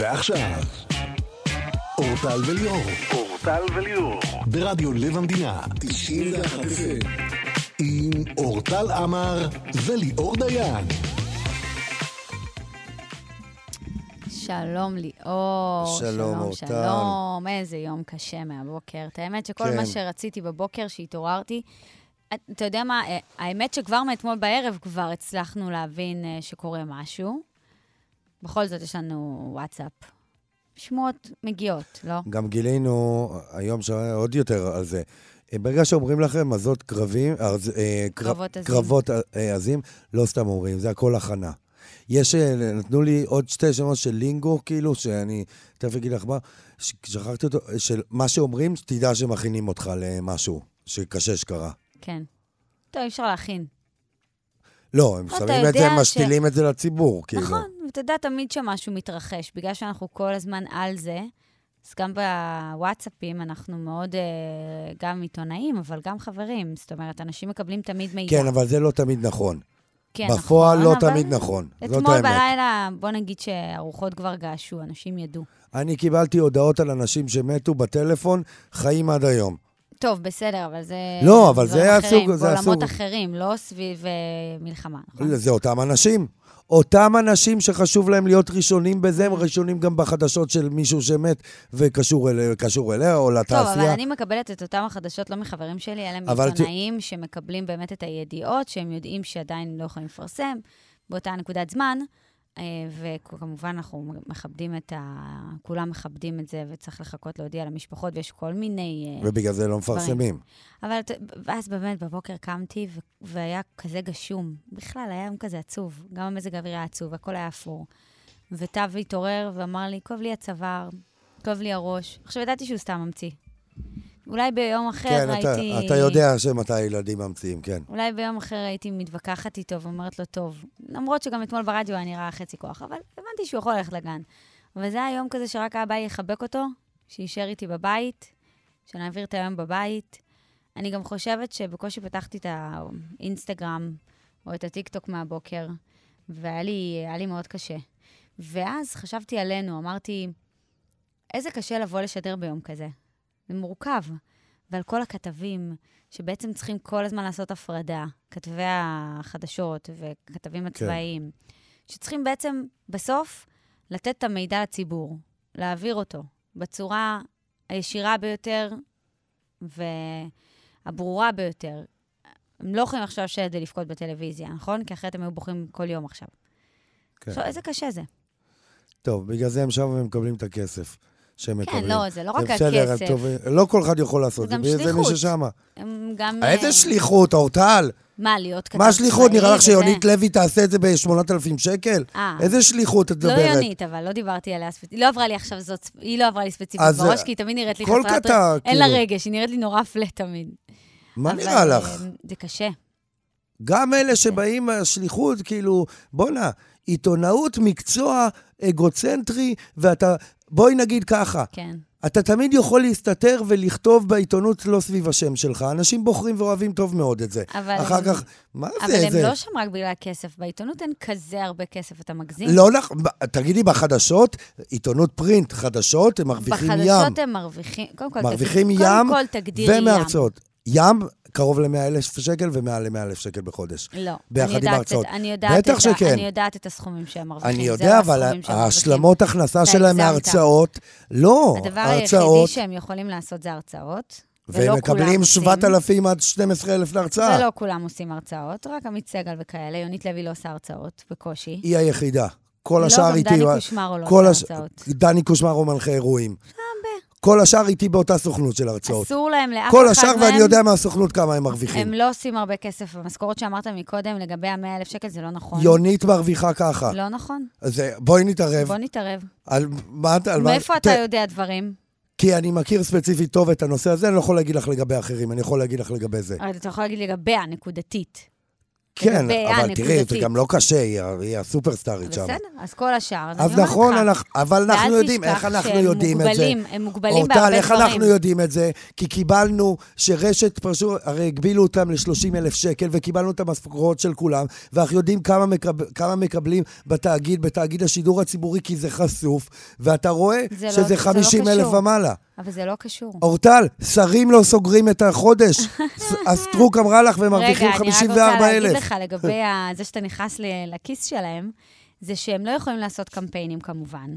ועכשיו, אורטל וליאור. אורטל וליאור. ברדיו לב המדינה. 91 עם אורטל עמר וליאור דיין. שלום ליאור. שלום, אורטל. שלום, איזה יום קשה מהבוקר. את האמת שכל כן. מה שרציתי בבוקר, שהתעוררתי, את- אתה יודע מה, אה, האמת שכבר מאתמול בערב כבר הצלחנו להבין אה, שקורה משהו. בכל זאת יש לנו וואטסאפ. שמועות מגיעות, לא? גם גילינו היום עוד יותר על זה. אה, ברגע שאומרים לכם מזות קרבים, ארז- אה, קר- קרבות עזים. קרבות אה, עזים, לא סתם אומרים, זה הכל הכנה. יש, אה, נתנו לי עוד שתי שמות של לינגו, כאילו, שאני תכף אגיד לך מה, שכחתי אותו, של מה שאומרים, שתדע שמכינים אותך למשהו שקשה שקרה. כן. טוב, אי אפשר להכין. לא, הם שמים את זה, ש- משתילים את זה לציבור, כאילו. נכון, ואתה יודע תמיד שמשהו מתרחש, בגלל שאנחנו כל הזמן על זה, אז גם בוואטסאפים אנחנו מאוד, אה, גם עיתונאים, אבל גם חברים. זאת אומרת, אנשים מקבלים תמיד מידע. כן, אבל זה לא תמיד נכון. כן, בפועל נכון, לא אבל תמיד נכון. זאת אתמול האמת. בלילה, בוא נגיד שהרוחות כבר געשו, אנשים ידעו. אני קיבלתי הודעות על אנשים שמתו בטלפון, חיים עד היום. טוב, בסדר, אבל זה... לא, אבל זה אחרים, הסוג- זה בעולמות הסוג. אחרים, לא סביב אה, מלחמה, נכון? זה אותם אנשים. אותם אנשים שחשוב להם להיות ראשונים בזה, הם ראשונים גם בחדשות של מישהו שמת וקשור אליה, קשור אליה או טוב, אבל לתעשייה. אני מקבלת את אותם החדשות לא מחברים שלי, אלא אבל ת- מעיתונאים שמקבלים באמת את הידיעות, שהם יודעים שעדיין לא יכולים לפרסם באותה נקודת זמן, וכמובן אנחנו מכבדים את ה... כולם מכבדים את זה, וצריך לחכות להודיע למשפחות, ויש כל מיני... אה, ובגלל זה לא מפרסמים. אבל ואז באמת בבוקר קמתי, והיה כזה גשום. בכלל, היה יום כזה עצוב. גם המזג האוויר היה עצוב, הכל היה אפור. וטב התעורר ואמר לי, כואב לי הצוואר, כואב לי הראש. עכשיו, ידעתי שהוא סתם ממציא. אולי ביום אחר כן, אתה, הייתי... אתה יודע שמתי הילדים ממציאים, כן. אולי ביום אחר הייתי מתווכחת איתו ואומרת לו, טוב, למרות שגם אתמול ברדיו היה נראה חצי כוח, אבל הבנתי שהוא יכול ללכת לגן. אבל זה היה יום כזה שרק האבא יחבק אותו, שיישאר איתי בבית, שנעביר את היום בבית. אני גם חושבת שבקושי פתחתי את האינסטגרם או את הטיקטוק מהבוקר, והיה לי, לי מאוד קשה. ואז חשבתי עלינו, אמרתי, איזה קשה לבוא לשדר ביום כזה. זה מורכב. ועל כל הכתבים, שבעצם צריכים כל הזמן לעשות הפרדה, כתבי החדשות וכתבים הצבאיים, שצריכים בעצם בסוף לתת את המידע לציבור, להעביר אותו בצורה הישירה ביותר והברורה ביותר. הם לא יכולים עכשיו לשבת ולבכות בטלוויזיה, נכון? כי אחרת הם היו בוכים כל יום עכשיו. כן. עכשיו, איזה קשה זה. טוב, בגלל זה הם שם ומקבלים את הכסף שהם כן, מקבלים. לא, זה לא רק הכסף. טובים. לא כל אחד יכול לעשות זה את גם זה, זה מי שליחות. ששמה. הם גם... איזה אה, שליחות, אורטל? מה, להיות כתב מה השליחות? צבאי נראה לך? שיונית לוי תעשה את זה ב-8,000 שקל? אה. איזה שליחות את לא מדברת? יונית, אבל לא דיברתי עליה ספציפית. היא לא עברה לי עכשיו זאת, היא לא עברה לי ספציפית בראש, אה, כי היא תמיד נראית לי כל חסרת... קטע, אין לה כאילו. רגש, היא נראית לי נורא פלט תמיד. מה נראה לך? אה, זה קשה. גם אלה שבאים מהשליחות, כאילו, בואנה, עיתונאות, מקצוע אגוצנטרי, ואתה, בואי נגיד ככה, כן. אתה תמיד יכול להסתתר ולכתוב בעיתונות לא סביב השם שלך. אנשים בוחרים ואוהבים טוב מאוד את זה. אבל אחר הם- כך, מה אבל זה? הם זה... לא שם רק בגלל הכסף. בעיתונות אין כזה הרבה כסף, אתה מגזים? לא נכון, תגידי, בחדשות, עיתונות פרינט, חדשות, הם מרוויחים ים. בחדשות הם מרוויחים... קודם כל, מרוויחים תגדיר- ים קודם כל תגדירי ים. ומהרצאות. ים, קרוב ל-100,000 שקל ומעל ל-100,000 שקל בחודש. לא. ביחד עם ההרצאות. אני יודעת בטח את שכן. אני יודעת את הסכומים שהם מרוויחים. אני יודע, אבל. ההשלמות הכנסה שלהם. מההרצאות, לא, הדבר היחידי שהם יכולים לעשות זה הרצאות. והם מקבלים עושים. 7,000 עד 12,000 להרצאה. ולא כולם עושים הרצאות, רק עמית סגל וכאלה. יונית לוי לא עושה הרצאות, בקושי. היא היחידה. כל לא, השאר גם איתי... דני קושמרו לא עושה הרצאות. דני קושמרו מנחה אירועים. כל השאר איתי באותה סוכנות של הרצאות. אסור להם לאף אחד כל מהם... השאר, ואני יודע מהסוכנות כמה הם מרוויחים. הם לא עושים הרבה כסף. המשכורת שאמרת מקודם לגבי ה-100,000 שקל זה לא נכון. יונית מרוויחה ככה. לא נכון. אז אה, בואי נתערב. בוא נתערב. על מה. על מה- מאיפה אתה ת- יודע דברים? כי אני מכיר ספציפית טוב את הנושא הזה, אני לא יכול להגיד לך לגבי אחרים, אני יכול להגיד לך לגבי זה. אתה יכול להגיד לגביה, נקודתית. כן, לגבי אבל תראי, זה. גם לא קשה, היא היא הסופרסטארית שם. בסדר, אז כל השאר, אז אז אני אומרת נכון, לך. אנחנו, אבל אנחנו יודעים, איך אנחנו יודעים את זה? שהם מוגבלים, הם מוגבלים בהרבה איך דברים. אנחנו יודעים את זה? כי קיבלנו שרשת פשוט, הרי הגבילו אותם ל-30 אלף שקל, וקיבלנו את המשכורות של כולם, ואנחנו יודעים כמה, מקב, כמה מקבלים בתאגיד, בתאגיד השידור הציבורי, כי זה חשוף, ואתה רואה לא- שזה זה לא 50 אלף קשור. ומעלה. אבל זה לא קשור. אורטל, שרים לא סוגרים את החודש. הסטרוק אמרה לך והם מרוויחים רגע, אני רק 54 רוצה להגיד. לך לגבי זה שאתה נכנס ל- לכיס שלהם, זה שהם לא יכולים לעשות קמפיינים כמובן.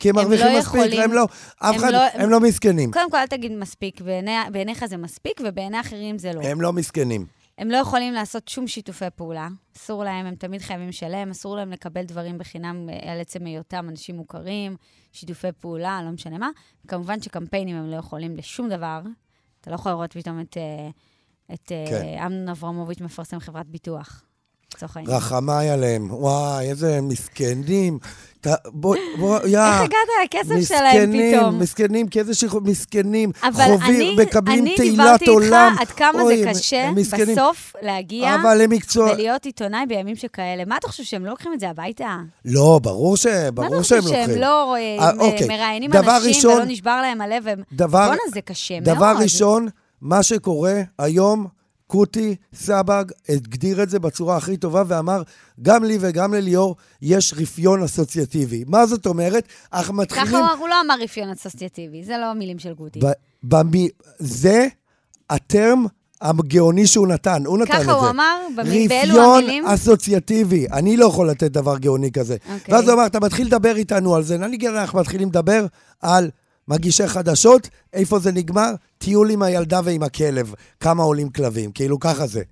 כי הם הם מרוויחים לא מספיק, יכולים- הם לא, אף אחד, לא- הם לא מסכנים. קודם כל, אל תגיד מספיק, בעיני- בעיניך זה מספיק, ובעיני אחרים זה לא. הם לא מסכנים. הם לא יכולים לעשות שום שיתופי פעולה. אסור להם, הם תמיד חייבים לשלם, אסור להם לקבל דברים בחינם אה, על עצם היותם אנשים מוכרים, שיתופי פעולה, לא משנה מה. כמובן שקמפיינים הם לא יכולים לשום דבר. אתה לא יכול לראות פתאום את, אה, את אה, כן. אמנון אברמוביץ' מפרסם חברת ביטוח, לצורך העניין. רחמיי עליהם. וואי, איזה מסכנים. ת- בוא, בוא, יא. איך הגעת לכסף שלהם פתאום? מסכנים, כי איזה שחרור, מסכנים. אבל חווים, אני, מקבלים אני תהילת דיברתי עולם. איתך עד כמה זה קשה. בסוף להגיע אבל. ולהיות עיתונאי בימים שכאלה. מה אתה חושב, שהם לא לוקחים את זה הביתה? לא, ברור ש... מה ברור אתה שהם חושב, שהם לוקחים. לא אה, אה, אוקיי. מראיינים אנשים ולא נשבר להם הלב? בואנה, זה קשה מאוד. דבר ראשון, מה שקורה היום, קוטי סבג הגדיר את זה בצורה הכי טובה ואמר, גם לי וגם לליאור יש רפיון אסוציאטיבי. מה זאת אומרת? אנחנו מתחילים... ככה הוא, לא אמר רפיון אסוציאטיבי, זה לא מילים של גוטי. ב- במי... זה הטרם הגאוני שהוא נתן, הוא נתן את זה. ככה הוא אמר? במי- באלו רפיון המילים? אסוציאטיבי. אני לא יכול לתת דבר גאוני כזה. אוקיי. ואז הוא אמר, אתה מתחיל לדבר איתנו על זה. נגיד, אנחנו מתחילים לדבר על מגישי חדשות, איפה זה נגמר? טיול עם הילדה ועם הכלב. כמה עולים כלבים. כאילו, ככה זה.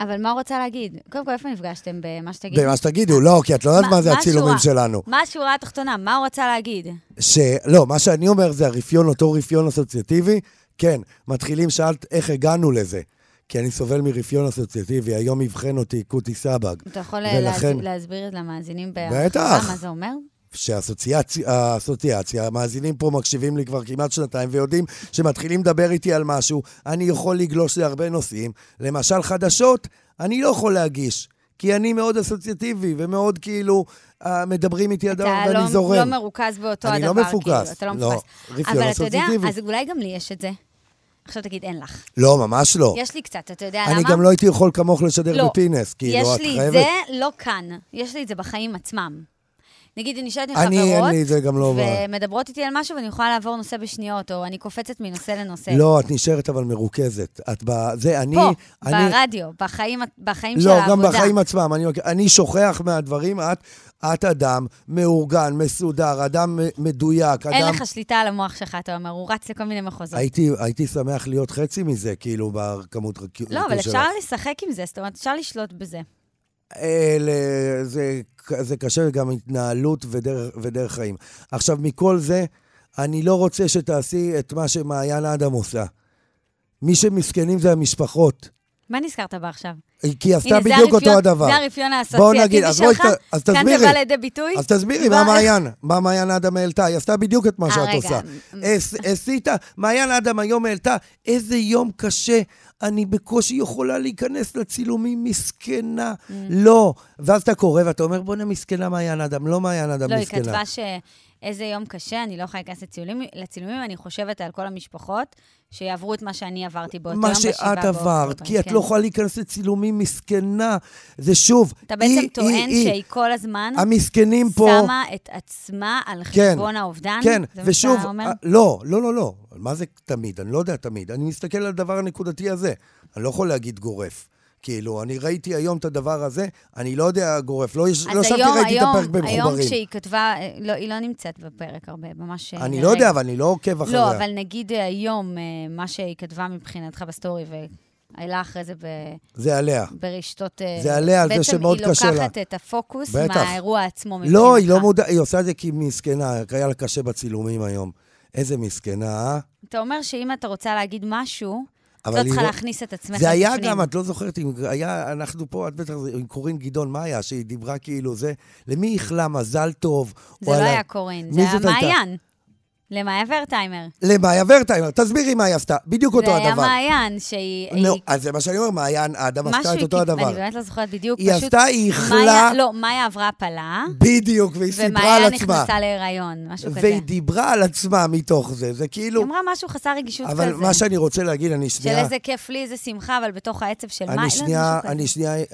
אבל מה הוא רוצה להגיד? קודם כל, איפה נפגשתם? במה שתגיד? במה שתגידו, לא, כי את לא יודעת מה- זה הצילומים? שלנו. מה השורה התחתונה? מה הוא רצה להגיד? ש... לא, מה שאני אומר זה הרפיון, אותו רפיון אסוציאטיבי. כן, מתחילים, שאלת איך הגענו לזה. כי אני סובל מרפיון אסוציאטיבי, היום אבחן אותי קוטי סבג. אתה יכול ולכן- להס- להסביר למאזינים. בהרחבה מה זה אומר? שהאסוציאציה, האסוציאציה, המאזינים פה מקשיבים לי כבר כמעט שנתיים ויודעים שמתחילים לדבר איתי על משהו, אני יכול לגלוש להרבה נושאים. למשל, חדשות, אני לא יכול להגיש, כי אני מאוד אסוציאטיבי ומאוד כאילו, אה, מדברים איתי על דבר אתה ואני לא, זורם. לא מרוכז באותו אני הדבר, לא מפוקס. כאילו, אתה לא מפוקס. רפיון אבל אתה יודע. אז אולי גם לי יש את זה. עכשיו תגיד, אין לך. לא, ממש לא. יש לי קצת, אתה יודע למה? אני גם לא הייתי יכול כמוך לשדר לא. בפינס, כאילו, יש את לי את חייבת... זה לא כאן, יש לי את זה בחיים עצמם. נגיד, אני נשארת עם אני, אין חברות, לי את זה גם לא... ומדברות איתי על משהו ואני יכולה לעבור נושא בשניות, או אני קופצת מנושא לנושא. לא, את נשארת אבל מרוכזת. את ב... זה, אני... פה, אני... ברדיו, בחיים, בחיים של לא, העבודה. גם בחיים עצמם. אני, אני שוכח מהדברים, את, את אדם מאורגן, מסודר, אדם מדויק, אדם... אין לך שליטה על המוח שלך, אתה אומר, הוא רץ לכל מיני מחוזות. הייתי, הייתי שמח להיות חצי מזה, כאילו, בכמות לא, אבל. אפשר לשחק עם זה, זאת אומרת, אפשר לשלוט בזה. אלה, זה, זה קשה גם התנהלות ודרך, ודרך חיים. עכשיו, מכל זה, אני לא רוצה שתעשי את מה שמעיין אדם עושה. מי שמסכנים זה המשפחות. מה נזכרת בה עכשיו? כי היא עשתה בדיוק אותו הדבר. זה הרפיון בוא נגיד, האסוציאטיבי שלך, אז כאן תסבירי. זה בא לידי ביטוי. אז תסבירי, מה מעיין? מה מעיין אדם העלתה? היא עשתה בדיוק את מה אה, שאת. עושה. עשית, מעיין אדם היום העלתה, איזה יום קשה. אני בקושי יכולה להיכנס לצילומים, מסכנה. Mm. לא. ואז אתה קורא ואתה אומר, בוא'נה, מסכנה מעיין אדם, לא מעיין אדם לא, היא מסכנה. כתבה שאיזה יום קשה, אני לא יכולה להיכנס לצילומים, לצילומים, אני חושבת על כל המשפחות שיעברו את מה שאני עברתי באותו יום מה ב-7 שאת עברת, כי את כן. לא יכולה להיכנס לצילומים, מסכנה. זה שוב, אתה בעצם היא, טוען היא, היא. שהיא כל הזמן המסכנים פה... שמה את עצמה על כן, חשבון האובדן? כן, זה מה ושוב, לא, לא, לא, לא. מה זה תמיד? אני לא יודע תמיד. אני מסתכל על הדבר הנקודתי הזה. אני לא יכול להגיד גורף. כאילו, אני ראיתי היום את הדבר הזה, אני לא יודע גורף. לא יש- לא אז ישבתי, היום, ראיתי את היום, הפרק היום במחוברים. כשהיא כתבה, אה, לא, היא לא נמצאת בפרק הרבה, ממש... אה, אני לא לרגע. יודע, אבל אני לא עוקב אחריה. לא, אבל נגיד אה, היום, מה שהיא כתבה מבחינתך בסטורי, והעלה אחרי זה ב... זה עליה. ברשתות... זה עליה, על זה שמאוד קשה לה. בעצם היא לוקחת את הפוקוס בטח. מהאירוע עצמו מבחינתך. לא, היא לא מודעת, היא עושה את זה כי היא מסכנה, היה לה קשה בצילומים היום. איזה מסכנה, אה? אתה אומר שאם אתה רוצה להגיד משהו, את לא צריכה לא- להכניס את עצמך זה היה. גם, את לא זוכרת, אם היה, אנחנו פה, את בטח, עם קורין גדעון, מה היה? שהיא דיברה כאילו זה, למי איחלה מזל טוב? זה לא היה קורין, זה היה? מעיין. למאיה ורטהיימר. למאיה ורטהיימר, תסבירי מה היא עשתה, בדיוק אותו הדבר. זה היה מעיין, שהיא... נו, היא- אז זה מה שאני אומר, מעיין אדם עשתה את אותו היא- הדבר. אני באמת לא זוכרת בדיוק, היא. עשתה, היא איחלה, לא, מאיה עברה הפלה, בדיוק, והיא סיפרה על עצמה. נכנסה להיריון, משהו כזה. והיא דיברה על עצמה מתוך זה, זה היא כאילו... אמרה משהו חסר רגישות כזה. אבל מה שאני רוצה להגיד, אני של שנייה... איזה כיף לי, איזה שמחה, אבל בתוך העצב של. אני לא, שנייה.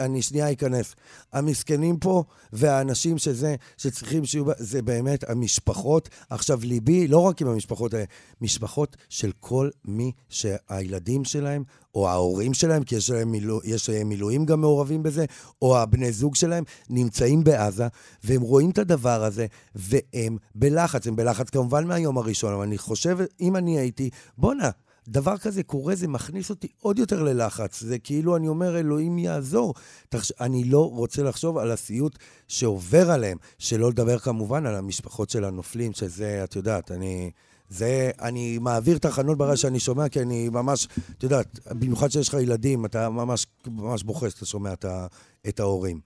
אני שנייה, אכנס. המסכנים פה והאנשים שזה, שצריכים שיהיו, זה באמת המשפחות. עכשיו, ליבי, לא רק עם המשפחות האלה, משפחות של כל מי שהילדים שלהם, או ההורים שלהם, כי יש להם מילוא, יש להם מילואים גם מעורבים בזה, או הבני זוג שלהם, נמצאים בעזה, והם רואים את הדבר הזה, והם בלחץ. הם בלחץ כמובן מהיום הראשון, אבל אני חושב, אם אני הייתי, בואנה, דבר כזה קורה, זה מכניס אותי עוד יותר ללחץ. זה כאילו, אני אומר, אלוהים יעזור. תחש... אני לא רוצה לחשוב על הסיוט שעובר עליהם, שלא לדבר כמובן על המשפחות של הנופלים, שזה, את יודעת, אני... זה, אני מעביר תחנות ברעש שאני שומע, כי אני ממש, את יודעת, במיוחד שיש לך ילדים, אתה ממש, ממש בוכה כשאתה שומע את, ה, את ההורים.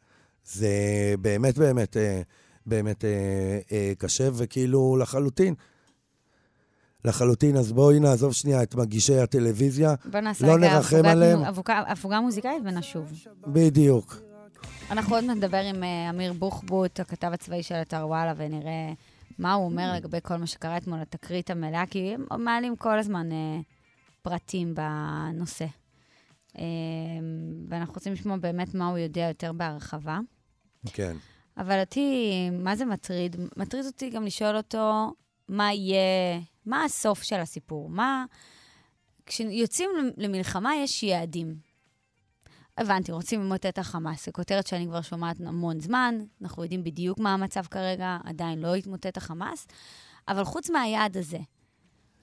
זה באמת, באמת, אה, באמת אה, אה, קשה, וכאילו לחלוטין. לחלוטין, אז בואי נעזוב שנייה את מגישי הטלוויזיה. בוא נעשה לא רגע נרחם הפוגת עליהם. הפוגה- הפוגה מוזיקלית ונשוב. בדיוק. אנחנו עוד נדבר עם אה, אמיר בוחבוט, הכתב הצבאי של אתר וואלה, ונראה מה הוא אומר לגבי כל מה שקרה אתמול, התקרית המלאה, כי הם מעלים כל הזמן אה, פרטים בנושא. אה, ואנחנו רוצים לשמוע באמת מה הוא יודע יותר בהרחבה. כן. אבל אותי, מה זה מטריד? מטריד אותי גם לשאול אותו מה יהיה, מה הסוף של הסיפור. מה... כשיוצאים למלחמה יש יעדים. הבנתי, רוצים למוטט את החמאס. זו כותרת שאני כבר שומעת המון זמן, אנחנו יודעים בדיוק מה המצב כרגע, עדיין לא התמוטט החמאס, אבל חוץ מהיעד הזה,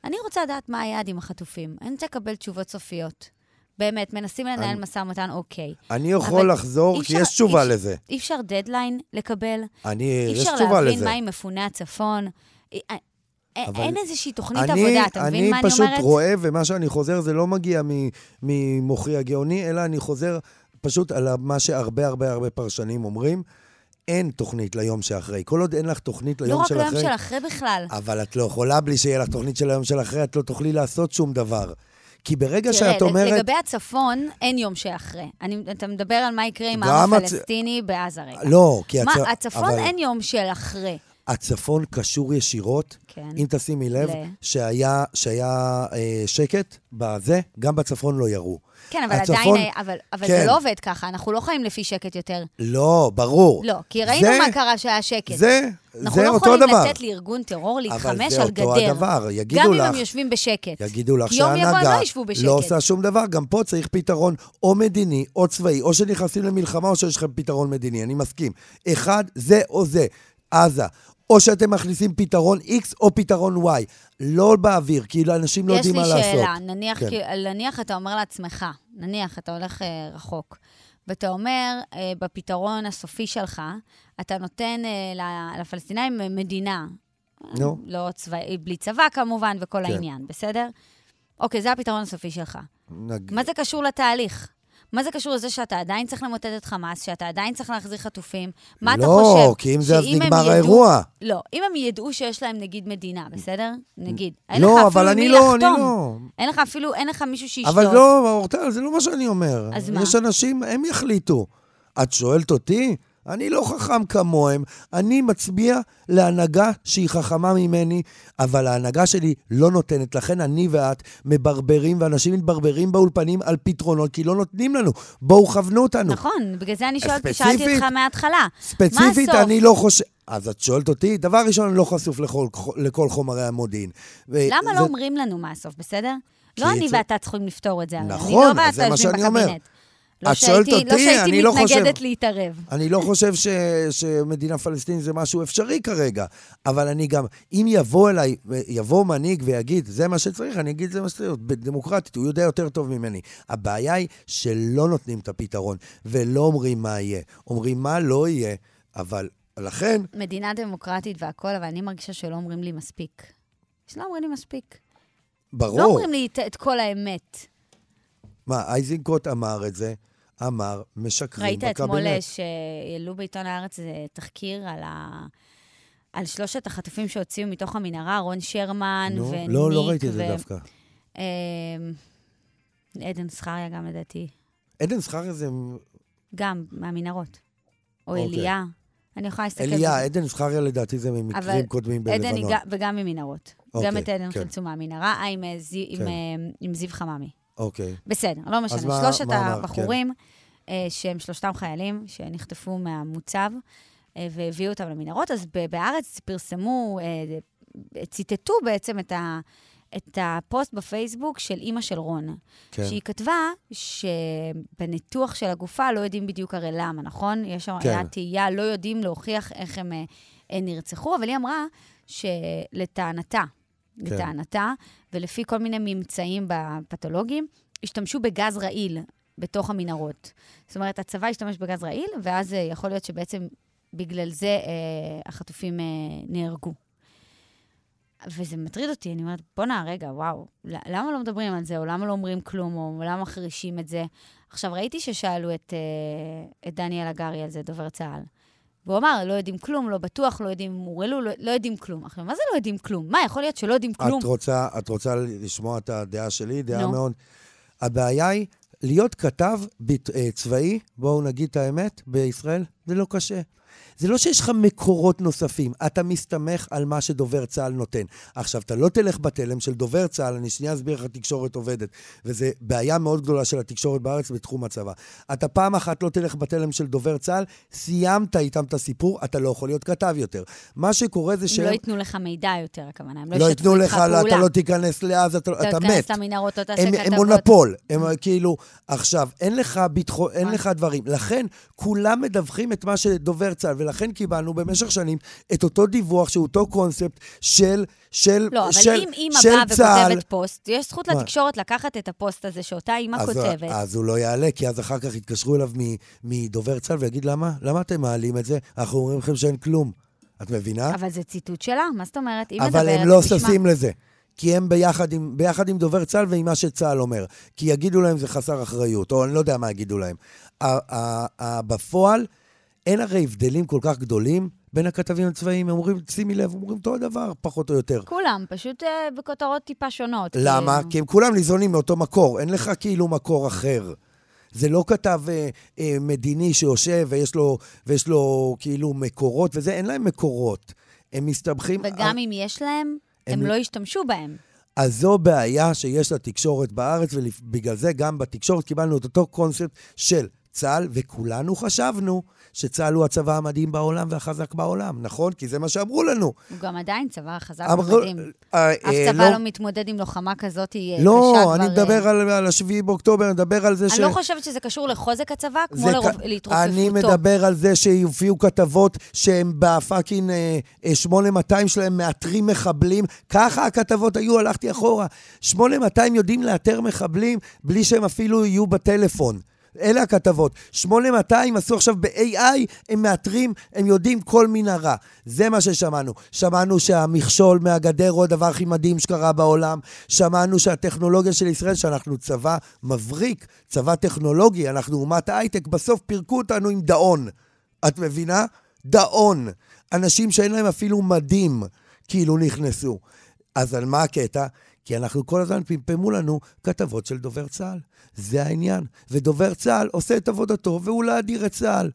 אני רוצה לדעת מה היעד עם החטופים. אני רוצה לקבל תשובות סופיות. באמת, מנסים לנהל אני- משא ומתן, אוקיי. אני יכול לחזור, אי כי אפשר- יש תשובה אי אפשר- לזה. אי אפשר דדליין לקבל, אני, אי יש אפשר תשובה להבין לזה. מה עם מפוני הצפון. אה, אבל אין איזושהי תוכנית אני, עבודה, אתה מבין מה אני אומרת? אני פשוט רואה, ומה שאני חוזר זה לא מגיע ממוחי הגאוני, אלא אני חוזר פשוט על מה שהרבה הרבה הרבה פרשנים אומרים. אין תוכנית ליום שאחרי. כל עוד אין לך תוכנית לא ליום רק של ליום אחרי... של אחרי בכלל. אבל את לא יכולה בלי שיהיה לך תוכנית של היום של אחרי, את לא תוכלי לעשות שום דבר. כי ברגע תראה, שאת אומרת... לגבי הצפון, אין יום שאחרי. אני, אתה מדבר על מה יקרה עם העם הצ- הפלסטיני בעזה רגע. לא, כי הצ... מה, הצפון אבל אין יום של אחרי. הצפון קשור ישירות, כן. אם תשימי לב, ל- שהיה, שהיה אה, שקט בזה, גם בצפון לא ירו. כן, אבל הצפון- עדיין, היה- אבל, אבל כן. זה לא עובד ככה, אנחנו לא חיים לפי שקט יותר. לא, ברור. לא, כי ראינו זה- מה קרה שהיה שקט. זה, אנחנו זה לא אותו יכולים דבר. לתת לארגון טרור להתחמש אבל זה על אותו גדר. הדבר, יגידו גם אם לך- הם יושבים בשקט. יגידו לך שההנהגה לא. לא עושה שום דבר. גם פה צריך פתרון או מדיני או צבאי, או שנכנסים למלחמה או שיש לכם פתרון מדיני, אני מסכים. אחד, זה או זה, עזה. או שאתם מכניסים פתרון X או פתרון Y. לא באוויר, כי אנשים לא יש יודעים לי מה לעשות. שאלה, נניח, כן. כי, נניח אתה אומר לעצמך, נניח אתה הולך אה, רחוק, ואתה אומר, אה, בפתרון הסופי שלך, אתה נותן אה, לפלסטינאים מדינה. נו. לא צבא, בלי צבא כמובן, וכל כן. העניין, בסדר? אוקיי, זה הפתרון הסופי שלך. נג... מה זה קשור לתהליך? מה זה קשור לזה שאתה עדיין צריך למוטט את חמאס, שאתה עדיין צריך להחזיר חטופים? מה אתה לא, חושב? כי אם זה אז נגמר ידעו- האירוע. לא, אם הם ידעו שיש להם נגיד מדינה, בסדר? נגיד. אין לא, לך אבל אני לא, אני לחתום. לא. אין לך אפילו, אין לך מישהו שישלוט. אבל לא, אורטל, זה לא מה שאני אומר. אז מה? יש אנשים, הם יחליטו. את שואלת אותי? אני לא חכם כמוהם. אני מצביע להנהגה שהיא חכמה ממני, אבל ההנהגה שלי לא נותנת. לכן אני ואת מברברים, ואנשים מתברברים באולפנים על פתרונות, כי לא נותנים לנו. בואו כוונו אותנו. נכון, בגלל זה אני שואלת, שאלתי אותך מההתחלה. ספציפית, מה? אני לא חושב... אז את שואלת אותי? דבר ראשון, אני לא חשוף לכל, לכל חומרי המודיעין. ו- למה זה- לא אומרים לנו מה הסוף, בסדר? לא אני ואתה צריכים לפתור את זה. נכון, לא אז זה מה שאני אומר. לא את שואלת שהייתי- לא אותי, שהייתי אני לא חושב. מתנגדת להתערב. אני לא חושב ש, שמדינה פלסטינית זה משהו אפשרי כרגע, אבל אני גם, אם יבוא אליי, יבוא מנהיג ויגיד, זה מה שצריך, אני אגיד, זה מה שצריך, בדמוקרטית, הוא יודע יותר טוב ממני. הבעיה היא שלא נותנים את הפתרון, ולא אומרים מה יהיה. אומרים מה לא יהיה, אבל לכן, מדינה דמוקרטית והכול, אבל אני מרגישה שלא אומרים לי מספיק. שלא אומרים לי מספיק. ברור. לא אומרים לי את, את כל האמת. מה, אייזנקוט אמר את זה, אמר, משקרים ראית בקבינט. אתמול שהעלו בעיתון הארץ איזה תחקיר על, ה... על שלושת החטופים שהוציאו מתוך המנהרה, רון שרמן נו, וניק. לא, לא ראיתי את זה ו- דווקא. אה, עדן זכריה גם לדעתי. עדן זכריה זה... גם, מהמנהרות. או אוקיי. אליה. אני יכולה להסתכל. אליה. עדן זכריה לדעתי זה ממקרים קודמים בלבנון. וגם ממנהרות. אוקיי, גם את עדן כן. חילצו מהמנהרה, אה, עם, אה, זי- עם, כן. אה, עם זיו חממי. אוקיי. בסדר, לא משנה. שלושת מה? הבחורים, אה, שהם שלושתם חיילים, שנחטפו מהמוצב, אה, והביאו אותם למנהרות, אז בארץ פרסמו, אה, ציטטו בעצם את, ה, את הפוסט בפייסבוק של אימא של רון. כן. שהיא כתבה שבניתוח של הגופה לא יודעים בדיוק הרי למה, נכון? יש שם, כן. היה תהייה, לא יודעים להוכיח איך הם אה, נרצחו, אבל היא אמרה שלטענתה, כן. לטענתה, ולפי כל מיני ממצאים בפתולוגיים, השתמשו בגז רעיל בתוך המנהרות. זאת אומרת, הצבא השתמש בגז רעיל, ואז אה, יכול להיות שבעצם בגלל זה אה, החטופים אה, נהרגו. וזה מטריד אותי, אני אומרת, בואנה, רגע, וואו, למה לא מדברים על זה, או למה לא אומרים כלום, או למה מחרישים את זה? עכשיו, ראיתי ששאלו את, אה, את דניאל הגרי על זה, דובר צה"ל. והוא אמר, לא יודעים כלום, לא בטוח, לא יודעים, הורעלו, לא, לא יודעים כלום. עכשיו, מה זה לא יודעים כלום? מה, יכול להיות שלא יודעים כלום? את רוצה, את רוצה לשמוע את הדעה שלי? דעה נו. מאוד... הבעיה היא, להיות כתב בית, אה, צבאי, בואו נגיד את האמת, בישראל, זה לא קשה. זה לא שיש לך מקורות נוספים, אתה מסתמך על מה שדובר צה"ל נותן. עכשיו, אתה לא תלך בתלם של דובר צה"ל, אני שנייה אסביר איך התקשורת עובדת, וזו בעיה מאוד גדולה של התקשורת בארץ בתחום הצבא. אתה פעם אחת לא תלך בתלם של דובר צה"ל, סיימת איתם את הסיפור, אתה לא יכול להיות כתב יותר. מה שקורה זה הם שהם... לא ייתנו לך מידע יותר, הכוונה. הם לא, לא ישתפו ייתנו איתך לך, פעולה. אתה לא תיכנס לעזה, אתה, אתה אתה תיכנס מת. למנהרות, לא תעשה הם, כתבות. הם מונופול, הם כאילו, עכשיו, אין לך ביטחון, אין נכון. לך דברים. לכן, כולם מדווחים את מה שדובר צה"ל, ולכן קיבלנו במשך שנים את אותו דיווח, שהוא אותו קונספט של, של, לא, אבל של, אם אימא באה צה"ל, וכותבת פוסט, יש זכות מה? לתקשורת לקחת את הפוסט הזה שאותה אימא אז, כותבת. אז הוא לא יעלה, כי אז אחר כך יתקשרו אליו מדובר צה"ל ויגיד, למה? למה אתם מעלים את זה? אנחנו אומרים לכם שאין כלום. את מבינה? אבל זה ציטוט שלה, מה זאת אומרת? היא אבל מדברת, הם לא. ששים לזה. כי הם ביחד עם, ביחד עם דובר צה"ל ועם מה שצה"ל אומר. כי יגידו להם זה חסר אחריות, או אני לא יודע מה יגידו להם. בפועל, אין הרי הבדלים כל כך גדולים בין הכתבים הצבאיים. הם אומרים, שימי לב, הם אומרים אותו הדבר, פחות או יותר. כולם, פשוט אה, בכותרות טיפה שונות. למה? כאילו. כי הם כולם ניזונים מאותו מקור, אין לך כאילו מקור אחר. זה לא כתב אה, אה, מדיני שיושב ויש לו, ויש לו כאילו מקורות וזה, אין להם מקורות. הם מסתבכים... וגם אם יש להם, הם הם- לא ישתמשו בהם. אז זו בעיה שיש לתקשורת בארץ, ובגלל זה גם בתקשורת קיבלנו את אותו קונספט של צה"ל, וכולנו חשבנו שצה"ל הוא הצבא המדהים בעולם והחזק בעולם, נכון? כי זה מה שאמרו לנו. הוא גם עדיין צבא חזק אמרו- ומדהים. אה, אף אה, צבא לא, לא מתמודד עם לוחמה כזאת אה, קשה לא, כבר... אני אה, מדבר על, על השביעי באוקטובר, אני מדבר על זה ש... אני לא חושבת שזה קשור לחוזק הצבא, כמו להתרופפותו. אני מדבר על זה שיופיעו כתבות שהם בפאקינג אה, אה, 8200 שלהם מאתרים מחבלים. ככה הכתבות היו, הלכתי אחורה. 8200 יודעים לאתר מחבלים בלי שהם אפילו יהיו בטלפון. אלה הכתבות. 8200 עשו עכשיו ב-AI, הם מאתרים, הם יודעים כל מנהרה. זה מה ששמענו. שמענו שהמכשול מהגדר הוא הדבר הכי מדהים שקרה בעולם. שמענו שהטכנולוגיה של ישראל, שאנחנו צבא מבריק, צבא טכנולוגי, אנחנו אומת הייטק, בסוף פירקו אותנו עם דאון. את מבינה? דאון. אנשים שאין להם אפילו מדים, כאילו נכנסו. אז על מה הקטע? כי אנחנו כל הזמן פמפמו לנו כתבות של דובר צה"ל. זה העניין. ודובר צה"ל עושה את עבודתו, והוא אדיר את צה"ל.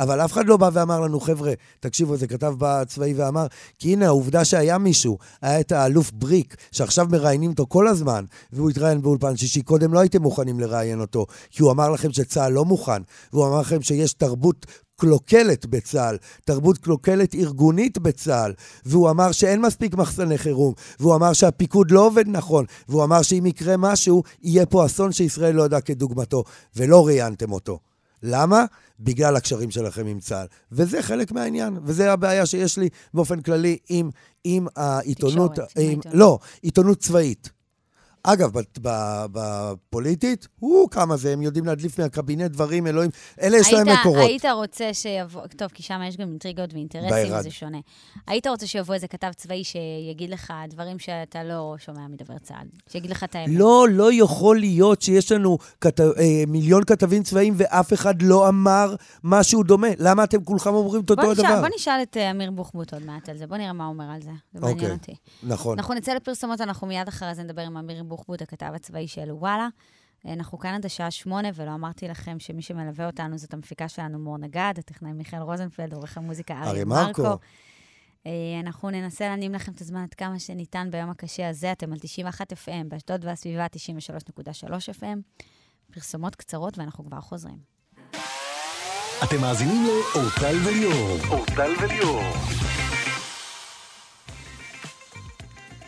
אבל אף אחד לא בא ואמר לנו, חבר'ה, תקשיבו, זה כתב בצבאי ואמר, כי הנה, העובדה שהיה מישהו, היה את האלוף בריק, שעכשיו מראיינים אותו כל הזמן, והוא התראיין באולפן שישי, קודם לא הייתם מוכנים לראיין אותו, כי הוא אמר לכם שצה"ל לא מוכן, והוא אמר לכם שיש תרבות קלוקלת בצה"ל, תרבות קלוקלת ארגונית בצה"ל, והוא אמר שאין מספיק מחסני חירום, והוא אמר שהפיקוד לא עובד נכון, והוא אמר שאם יקרה משהו, יהיה פה אסון שישראל לא ידעה כדוגמתו, ולא ראיינתם אותו. למה? בגלל הקשרים שלכם עם צה"ל. וזה חלק מהעניין, וזה הבעיה שיש לי באופן כללי עם, עם העיתונות... תקשורת, עם עם, העיתונות. לא, עיתונות צבאית. אגב, בפוליטית, הוא כמה זה, הם יודעים להדליף מהקבינט דברים, אלוהים, אלה יש להם מקורות. היית רוצה שיבוא, טוב, כי שם יש גם אינטריגות ואינטרסים, זה שונה. היית רוצה שיבוא איזה כתב צבאי שיגיד לך דברים שאתה לא שומע מדבר צה"ל, שיגיד לך את האמת. לא, לא יכול להיות שיש לנו כת... אה, מיליון כתבים צבאיים ואף אחד לא אמר משהו דומה. למה אתם כולכם אומרים את אותו הדבר? בוא נשאל את אה, אמיר בוחבוט עוד מעט על זה, בוא נראה מה הוא אומר על זה. זה מעניין אוקיי, אותי. נכון. אנחנו נצא לפרסומות, אנחנו מיד אחרי זה נדבר עם אמיר בוחבוט, הכתב הצבאי של וואלה. אנחנו כאן עד השעה שמונה, ולא אמרתי לכם שמי שמלווה אותנו זאת המפיקה שלנו מור נגד, הטכנאי מיכאל רוזנפלד, עורך המוזיקה אריה מרקו. אה, אנחנו ננסה להנים לכם את הזמן עד כמה שניתן ביום הקשה הזה. אתם על 91 FM, באשדוד והסביבה 93.3 FM. פרסומות קצרות ואנחנו כבר חוזרים. אתם מאזינים לאורטל וליאור. אורטל וליאור.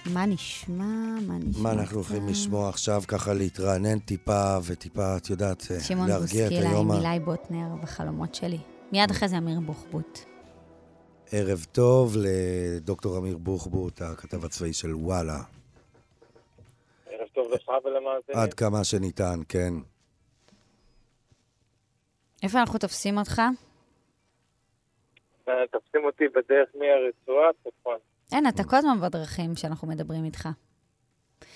מה נשמע? מה נשמע? מה אנחנו הולכים לשמוע עכשיו, ככה להתרענן טיפה, וטיפה, את יודעת, להרגיע את היום ה... שמעון בוסקילה עם אילי בוטנר בחלומות שלי. מיד אחרי זה אמיר בוחבוט. ערב טוב לדוקטור אמיר בוחבוט, הכתב הצבאי של וואלה. ערב טוב לך ולמאזינים. עד כמה שניתן, כן. איפה אנחנו תופסים אותך? אה, תופסים אותי בדרך מהרצועה צפון. אין, אתה כל הזמן בדרכים שאנחנו מדברים איתך.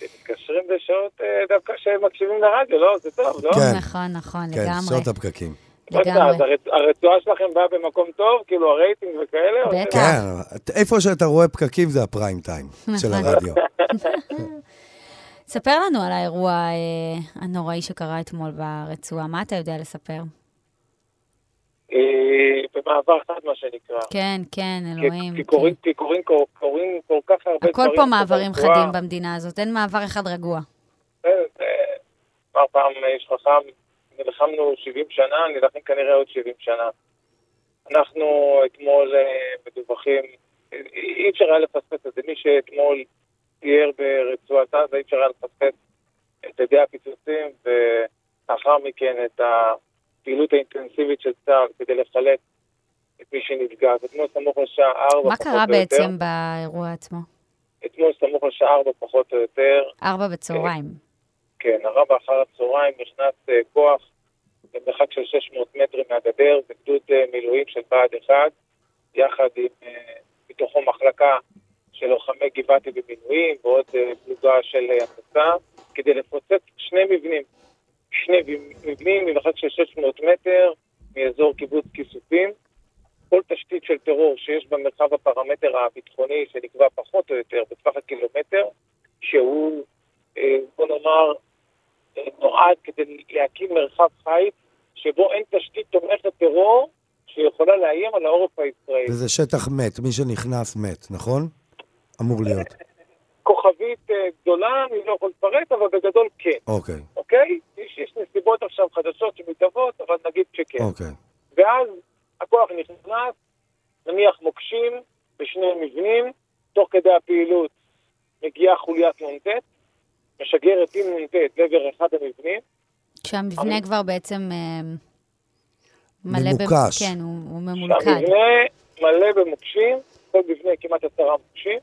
מתקשרים בשעות אה, דווקא שהם מקשיבים לרדיו, לא? זה טוב, לא? כן. נכון, נכון, כן, לגמרי. כן, שעות הפקקים. לגמרי. הרצועה שלכם באה במקום טוב? כאילו הרייטינג וכאלה? בטח. כן, איפה שאתה רואה פקקים זה הפריים טיים של נכון. הרדיו. ספר לנו על האירוע אה, הנוראי שקרה אתמול ברצועה. מה אתה יודע לספר? אה, במעבר חד, מה שנקרא. כן, כן, אלוהים. כי קורים, כן. קורים, קורים כל כך הרבה דברים. הכל פה מעברים חדים במדינה הזאת, אין מעבר אחד רגוע. פעם פעם איש חכם, נלחמנו 70 שנה, נלחם כנראה עוד 70 שנה. אנחנו אתמול אה, מדווחים, אי אפשר היה לפספס את זה. מי שאתמול תיאר ברצועת עזה, אי אפשר היה לפספס את ידי הפיצוצים, ולאחר מכן את ה... הפעילות האינטנסיבית של צה"ל כדי לחלק את מי שנפגע. אתמול סמוך לשעה 4 פחות או יותר. מה קרה בעצם באירוע עצמו? אתמול סמוך לשעה 4 פחות או יותר. 4 בצהריים. כן, ארבע אחר הצהריים נכנס uh, כוח במרחק של 600 מטרים מהגדר, בגדוד uh, מילואים של בה"ד 1, יחד עם, מתוכו מחלקה של לוחמי גבעתי במילואים ועוד פלוגה של הנדסה, כדי לפוצץ שני מבנים שני מבנים ממרחק של 600 מטר מאזור קיבוץ כיסופים. כל תשתית של טרור שיש במרחב הפרמטר הביטחוני שנקבע פחות או יותר בטווח הקילומטר, שהוא, אה, בוא נאמר, אה, נועד כדי להקים מרחב חיץ שבו אין תשתית תומכת טרור שיכולה לאיים על העורף הישראלי. וזה שטח מת, מי שנכנס מת, נכון? אמור להיות. כוכבית אה, גדולה, אני לא יכול לפרט, אבל בגדול כן. אוקיי. אוקיי? יש, יש נסיבות עכשיו חדשות שמתהוות, אבל נגיד שכן. אוקיי. ואז הכוח נכנס, נניח מוקשים בשני מבנים, תוך כדי הפעילות מגיעה חוליית נ"ט, משגרת עם נ"ט לעבר אחד המבנים. כשהמבנה כבר בעצם אה, מלא... ממוקש. כן, הוא, הוא ממולכד. המבנה מלא במוקשים, כל מבנה כמעט עשרה מוקשים.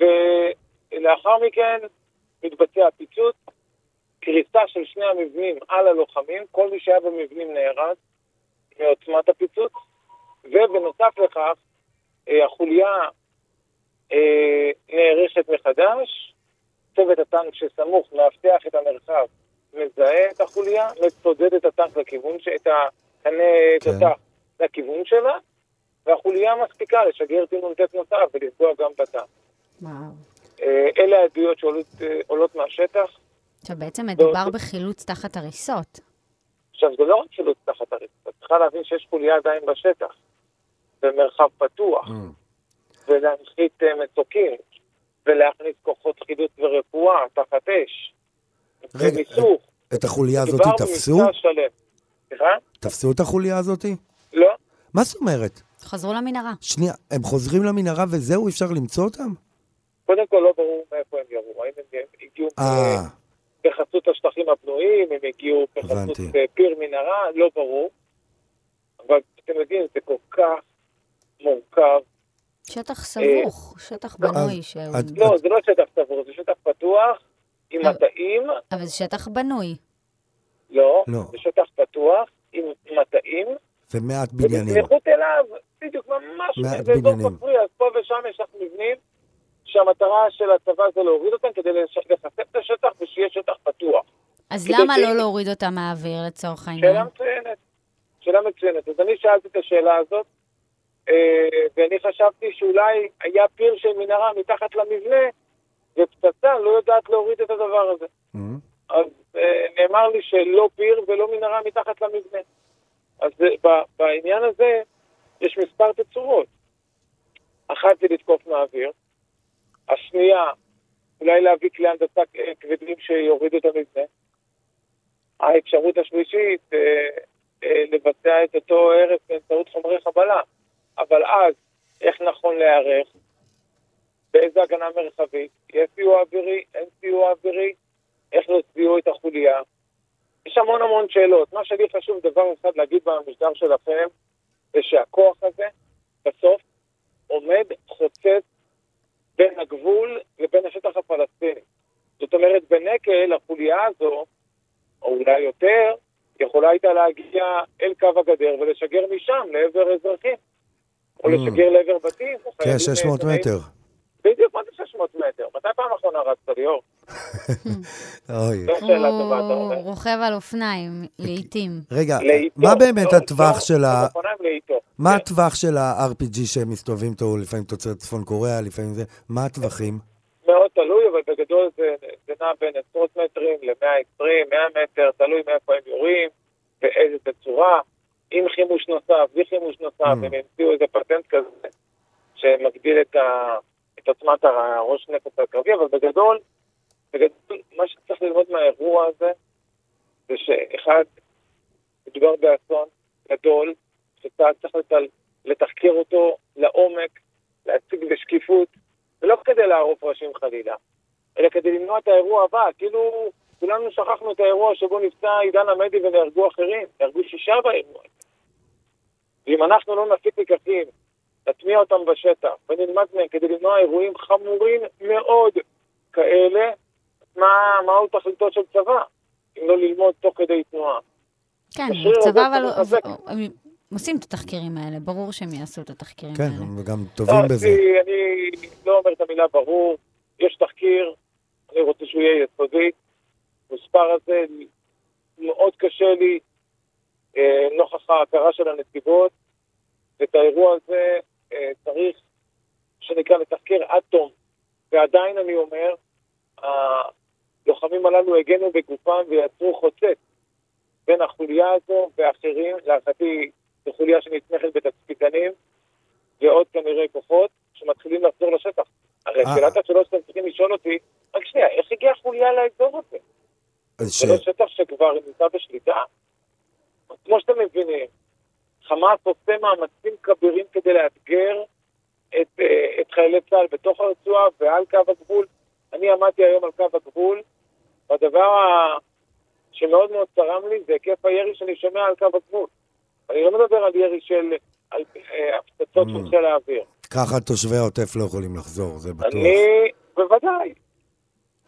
ולאחר מכן מתבצע פיצוץ, קריסה של שני המבנים על הלוחמים, כל מי שהיה במבנים נהרג מעוצמת הפיצוץ, ובנוסף לכך, אה, החוליה אה, נערכת מחדש, צוות הטנק שסמוך מאבטח את המרחב, מזהה את החוליה, מצודד את הטנק לכיוון, את הקנה כן. תותח לכיוון שלה, והחוליה מספיקה לשגר טיעון ט' נוסף ולפגוע גם בטנק. אה, אלה העדויות שעולות אה, מהשטח. עכשיו, בעצם מדובר בחילוץ תחת הריסות. עכשיו, זה לא רק חילוץ תחת הריסות, צריכה להבין שיש חוליה עדיין בשטח, במרחב פתוח, mm. ולהנחית אה, מצוקים, ולהכניס כוחות חידוץ ורפואה תחת אש, ומיסוך. את החוליה הזאת תפסו? סליחה? תפסו את החוליה הזאת? לא. מה זאת אומרת? חזרו למנהרה. שנייה, הם חוזרים למנהרה וזהו, אפשר למצוא אותם? קודם כל לא ברור מאיפה הם ירו, האם הם הגיעו אה. בחסות השטחים הפנויים, הם הגיעו בחסות פיר מנהרה, לא ברור. אבל אתם יודעים, זה כל כך מורכב. שטח סבוך, שטח בנוי. לא, זה לא שטח סבוך, זה שטח פתוח, עם אבל- מטעים, אבל זה שטח בנוי. לא, לא. זה שטח פתוח, עם מטעים, ומעט בניינים. ובסמיכות אליו, בדיוק, ממש, מעט בניינים. כפרי, אז פה ושם יש לך מבנים שהמטרה של הצבא זה להוריד אותם כדי לחשף את השטח ושיהיה שטח פתוח. אז למה לא להוריד אותה מהאוויר, לצורך העניין? שאלה מצוינת. שאלה מצוינת. אז אני שאלתי את השאלה הזאת, אה, ואני חשבתי שאולי היה פיר של מנהרה מתחת למבנה, ופצצה לא יודעת להוריד את הדבר הזה. Mhm. אז אה, נאמר לי שלא פיר ולא מנהרה מתחת למבנה. אז אה, בעניין הזה יש מספר תצורות. אחת זה לתקוף מהאוויר, השנייה, אולי להביא כלי הנדסה אה, כבדים שיורידו את המבנה. האפשרות השלישית, אה, אה, לבצע את אותו הרס באמצעות חומרי חבלה. אבל אז, איך נכון להיערך? באיזה הגנה מרחבית? יש סיוע אווירי? אין סיוע אווירי? איך זיהו את החוליה? יש המון המון שאלות. מה שלי חשוב דבר אחד להגיד במשדר שלכם, זה שהכוח הזה, בסוף, עומד חוצץ בין הגבול לבין השטח הפלסטיני. זאת אומרת, בנקל, החוליה הזו, או אולי יותר, יכולה הייתה להגיע אל קו הגדר ולשגר משם לעבר אזרחים. או Mm. לשגר לעבר בתים. כן, חיילים 600 נעצרים. מטר. בדיוק, מה זה 600 מטר? מתי פעם אחרונה רצת, ליאור? אוי. זו שאלה טובה, אתה הוא. רוכב על אופניים, לעיתים. רגע. מה באמת לא, הטווח לא, של ה... לא. מה. הטווח של ה-RPG שהם מסתובבים איתו, לפעמים תוצרת צפון קוריאה, לפעמים זה... מה הטווחים? מאוד תלוי, אבל בגדול זה, זה נע בין עשרות מטרים ל-120, 100 מטר, תלוי מאיפה הם יורים, באיזה תצורה, עם חימוש נוסף, בלי חימוש נוסף, Mm. הם המציאו איזה פטנט כזה שמגדיל את, ה, את עוצמת הראש נפץ הקרבי, אבל בגדול, בגדול, מה שצריך ללמוד מהאירוע הזה, זה שאחד, מדובר באסון גדול, שצה"ל צריך לת- לתחקר אותו לעומק, להציג בשקיפות, ולא כדי לערוף ראשים חלילה, אלא כדי למנוע את האירוע הבא. כאילו, כולנו שכחנו את האירוע שבו נפצע עידן עמדי ונהרגו אחרים, נהרגו שישה באירוע הזה. ואם אנחנו לא נפיק לקחים, נטמיע אותם בשטח ונלמד מהם כדי למנוע אירועים חמורים מאוד כאלה, מה, מהו תכליתו של צבא? אם לא ללמוד תוך כדי תנועה. כן, הצבא אבל... הם עושים את התחקירים האלה, ברור שהם יעשו את התחקירים כן, האלה. הם גם לא, טובים בזה. אני, אני לא אומר את המילה ברור, יש תחקיר, אני רוצה שהוא יהיה יסודי. המספר הזה מאוד קשה לי אה, נוכח ההכרה של הנסיבות, ואת האירוע הזה צריך, שנקרא, לתחקר עד תום. ועדיין אני אומר, הלוחמים הללו הגנו בגופם ויצרו חוצץ בין החוליה הזו ואחרים, להערכתי זו חוליה שנתמכת בתצפיתנים, ועוד כנראה כוחות שמתחילים לחזור לשטח. הרי אה. שאלת השאלות שאתם צריכים לשאול אותי, רק שנייה, איך הגיעה חוליה לאזור הזה? זה לא שטח שכבר נמצא בשליטה? כמו שאתם מבינים, חמאס עושה מאמצים כבירים כדי לאתגר את, אה, את חיילי צה"ל בתוך הרצועה ועל קו הגבול. אני עמדתי היום על קו הגבול, והדבר שמאוד מאוד צרם לי זה היקף הירי שאני שומע על קו הגבול. אני לא מדבר על ירי של על, אה, הפצצות Mm. של חיל האוויר. ככה תושבי העוטף לא יכולים לחזור, זה בטוח. אני, בוודאי.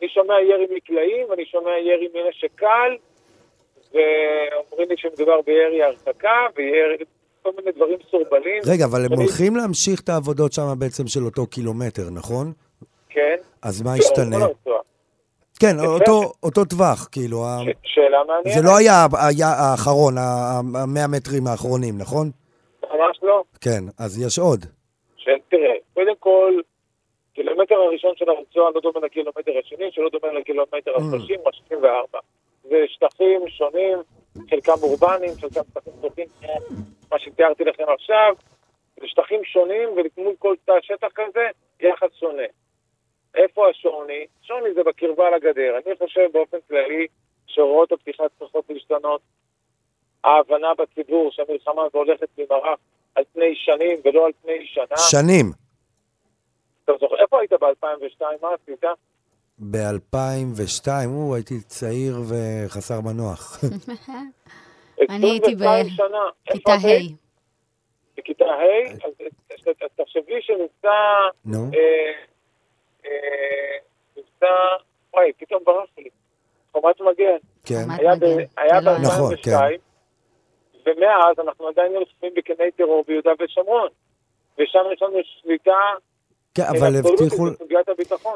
אני שומע ירי מקלעים, אני שומע ירי מנשק קל, ואומרים לי שמדובר בירי הרחקה, וירי, כל מיני דברים סורבלים. רגע, אבל הם הולכים להמשיך את העבודות שם בעצם של אותו קילומטר, נכון? כן. אז מה ישתנה? כן. אותו- אותו טווח, כאילו, ש- שאלה מעניינת. זה לא היה היה האחרון, המאה מטרים האחרונים, נכון? ממש לא. כן, אז יש עוד. תראה, קודם כל, קילומטר הראשון של הרצועה לא דומה לקילומטר השני, שלא דומה לקילומטר Mm. ה-30 או ה-64. זה שטחים שונים, חלקם אורבניים, חלקם שטחים פתוחים, מה שתיארתי לכם עכשיו. זה שטחים שונים, ולמול כל תא שטח כזה, יחס שונה. איפה השוני? שוני זה בקרבה לגדר. אני חושב באופן כללי שהוראות הפתיחה צריכות להשתנות. ההבנה בציבור שהמלחמה הזו הולכת להימרח על פני שנים ולא על פני שנה. שנים. אתה זוכר, איפה היית ב-2002? מה עשית? ב-2002, או, הייתי צעיר וחסר מנוח. אני הייתי 22 שנה. איפה כיתה את היית? ה'. בכיתה ה'? אז אז- אז תחשבי שנמצא... נו, אה, אה, נמצא... וואי, פתאום ברח לי. חומת מגן. כן. היה מגן. ב- היה זה לא- נכון, ב-2002, ומאז אנחנו עדיין נלחמים בקני טרור ביהודה ושומרון. ושם יש לנו שליטה כן, אבל הבטיחו...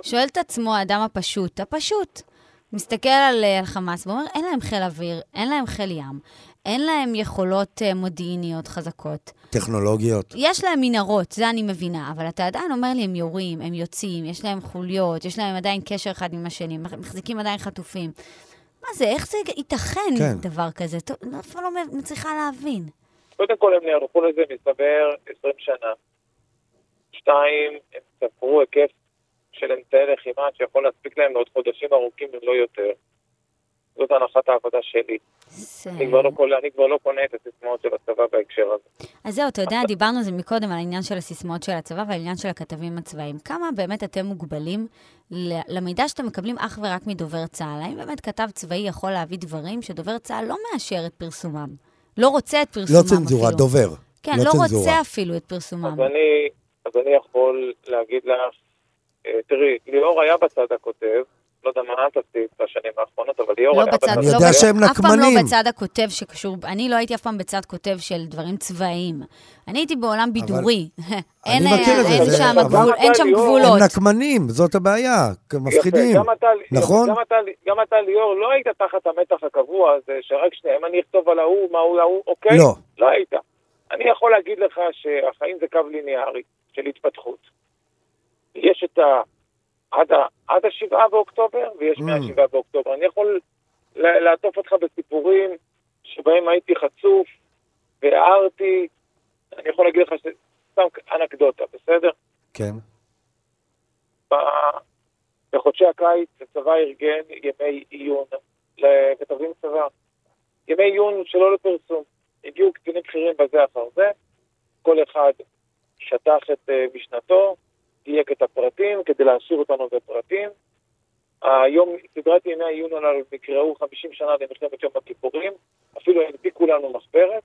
שואל את עצמו האדם הפשוט, הפשוט, מסתכל על, אה, על חמאס ואומר, אין להם חיל אוויר, אין להם חיל ים, אין להם יכולות אה, מודיעיניות חזקות. טכנולוגיות. יש להם מנהרות, זה אני מבינה, אבל אתה עדיין אומר לי, הם יורים, הם יוצאים, יש להם חוליות, יש להם עדיין קשר אחד עם השני, מחזיקים עדיין חטופים. מה זה, איך זה ייתכן כן. דבר כזה? אני אף פעם לא מצליחה להבין. קודם כל הם נערכו לזה, מסתבר, 20 שנה. שתיים, הם ספרו היקף של אמצעי לחימה שיכול להספיק להם לעוד חודשים ארוכים אם לא יותר. זאת הנחת העבודה שלי. זה... אני כבר לא קונה- אני כבר לא קונה את הסיסמאות של הצבא בהקשר הזה. אז זהו, אתה יודע, דיברנו על זה מקודם, על העניין של הסיסמאות של הצבא והעניין של הכתבים הצבאיים. כמה באמת אתם מוגבלים למידע שאתם מקבלים אך ורק מדובר צה"ל? האם באמת כתב צבאי יכול להביא דברים שדובר צה"ל לא מאשר את פרסומם? לא רוצה את פרסומם לא אפילו. צנזורה, דובר. כן, לא לא, צנזורה. רוצה אפילו את פרסומם. אז אני, אז אני יכול להגיד לך, אה, תראי, ליאור היה בצד הכותב, לא יודע מה את עשית בשנים האחרונות, אבל ליאור לא היה בצד, בצד אני לא יודע בצד- שהם אף פעם נקמנים. לא בצד הכותב שקשור, אני לא הייתי אף פעם בצד כותב של דברים צבאיים. אני הייתי בעולם בידורי. אין, מכיר את זה, אין זה- שם, אבל- גבול, אין שם גבולות. הם נקמנים, זאת הבעיה. מפחידים. יפה, גם אתה, נכון? גם אתה, גם אתה, ליאור, לא היית תחת המתח הקבוע הזה, שרק שנייה, אם אני אכתוב על ההוא, מה הוא ההוא, אוקיי? לא. לא היית. אני יכול להגיד לך שהחיים זה קו ליניארי של התפתחות. יש את ה... עד, ה... עד השבעה באוקטובר, ויש Mm. מהשבעה באוקטובר. אני יכול לעטוף אותך בסיפורים שבהם הייתי חשוף והערתי. אני יכול להגיד לך שזה סתם אנקדוטה, בסדר? כן. ב- בחודשי הקיץ הצבא ארגן ימי עיון לכתבים צבא. ימי עיון שלא לפרסום. הגיעו קצינים בכירים בזה אחר זה, כל אחד שטח את אה, משנתו, דייק את הפרטים כדי להשאיר אותנו בפרטים. היום סדרת ימי העיון הללו נקראו 50 שנה למלחמת יום הכיפורים, אפילו הנפיקו לנו מחברת.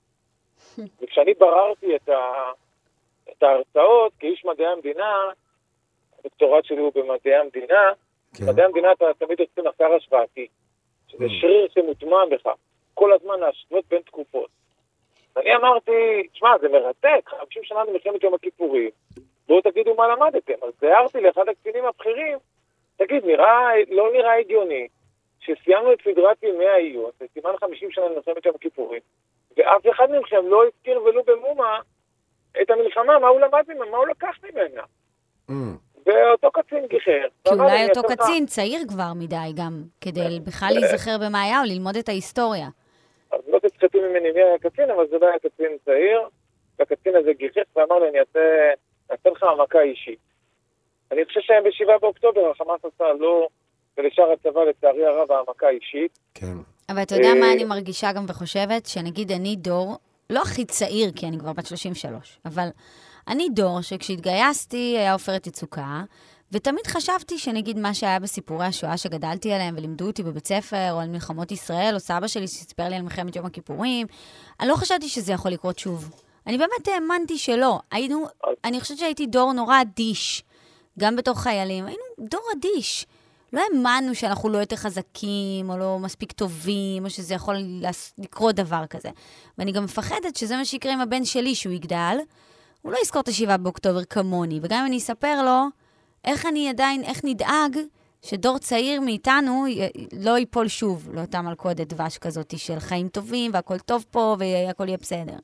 וכשאני בררתי את, ה... את ההרצאות כאיש מדעי המדינה, הדוקטורט שלי הוא במדעי המדינה, כן. מדעי המדינה אתה תמיד עושה מחקר השוואתי, שזה שריר שמוטמע בך, כל הזמן להשוות בין תקופות. ואני אמרתי, שמע, זה מרתק, 50 שנה למלחמת יום הכיפורים, בואו תגידו מה למדתם. אז הערתי לאחד הקצינים הבכירים, תגיד, נראה, לא נראה הגיוני שסיימנו את סדרת ימי העיון, זה סימן 50 שנה למלחמת יום הכיפורים, ואף אחד מכם לא הזכיר ולו במומה את המלחמה, מה הוא למד ממנה, מה הוא לקח ממנה. Mm. ואותו קצין גיחר. כי אולי "אני אותו קצין צעיר כבר מדי גם, כדי בכלל להיזכר במה היה או ללמוד את ההיסטוריה. אז לא תצחקו ממני מי היה הקצין, אבל זה לא היה קצין צעיר, והקצין הזה גיחך ואמר לי, אני אעשה, לך העמקה אישית. אני חושב שב-7 באוקטובר החמאס עשה לו ולשאר הצבא, לצערי הרב, העמקה אישית. כן. אבל אתה יודע אה, מה אני מרגישה גם וחושבת? שנגיד אני דור, לא הכי צעיר, כי אני כבר בת 33, אבל אני דור שכשהתגייסתי היה עופרת יצוקה, ותמיד חשבתי שנגיד מה שהיה בסיפורי השואה שגדלתי עליהם ולימדו אותי בבית ספר, או על מלחמות ישראל, או סבא שלי שסיפר לי על מלחמת יום הכיפורים, אני לא חשבתי שזה יכול לקרות שוב. אני באמת האמנתי שלא. היינו, אני חושבת שהייתי דור נורא אדיש, גם בתור חיילים. היינו דור אדיש. לא האמנו שאנחנו לא יותר חזקים, או לא מספיק טובים, או שזה יכול לקרות דבר כזה. ואני גם מפחדת שזה מה שיקרה עם הבן שלי, שהוא יגדל. הוא לא יזכור את השבעה באוקטובר כמוני, וגם אם אני אספר לו, איך אני עדיין, איך נדאג שדור צעיר מאיתנו לא ייפול שוב לאותה מלכודת דבש כזאת של חיים טובים, והכל טוב פה, והכל יהיה בסדר.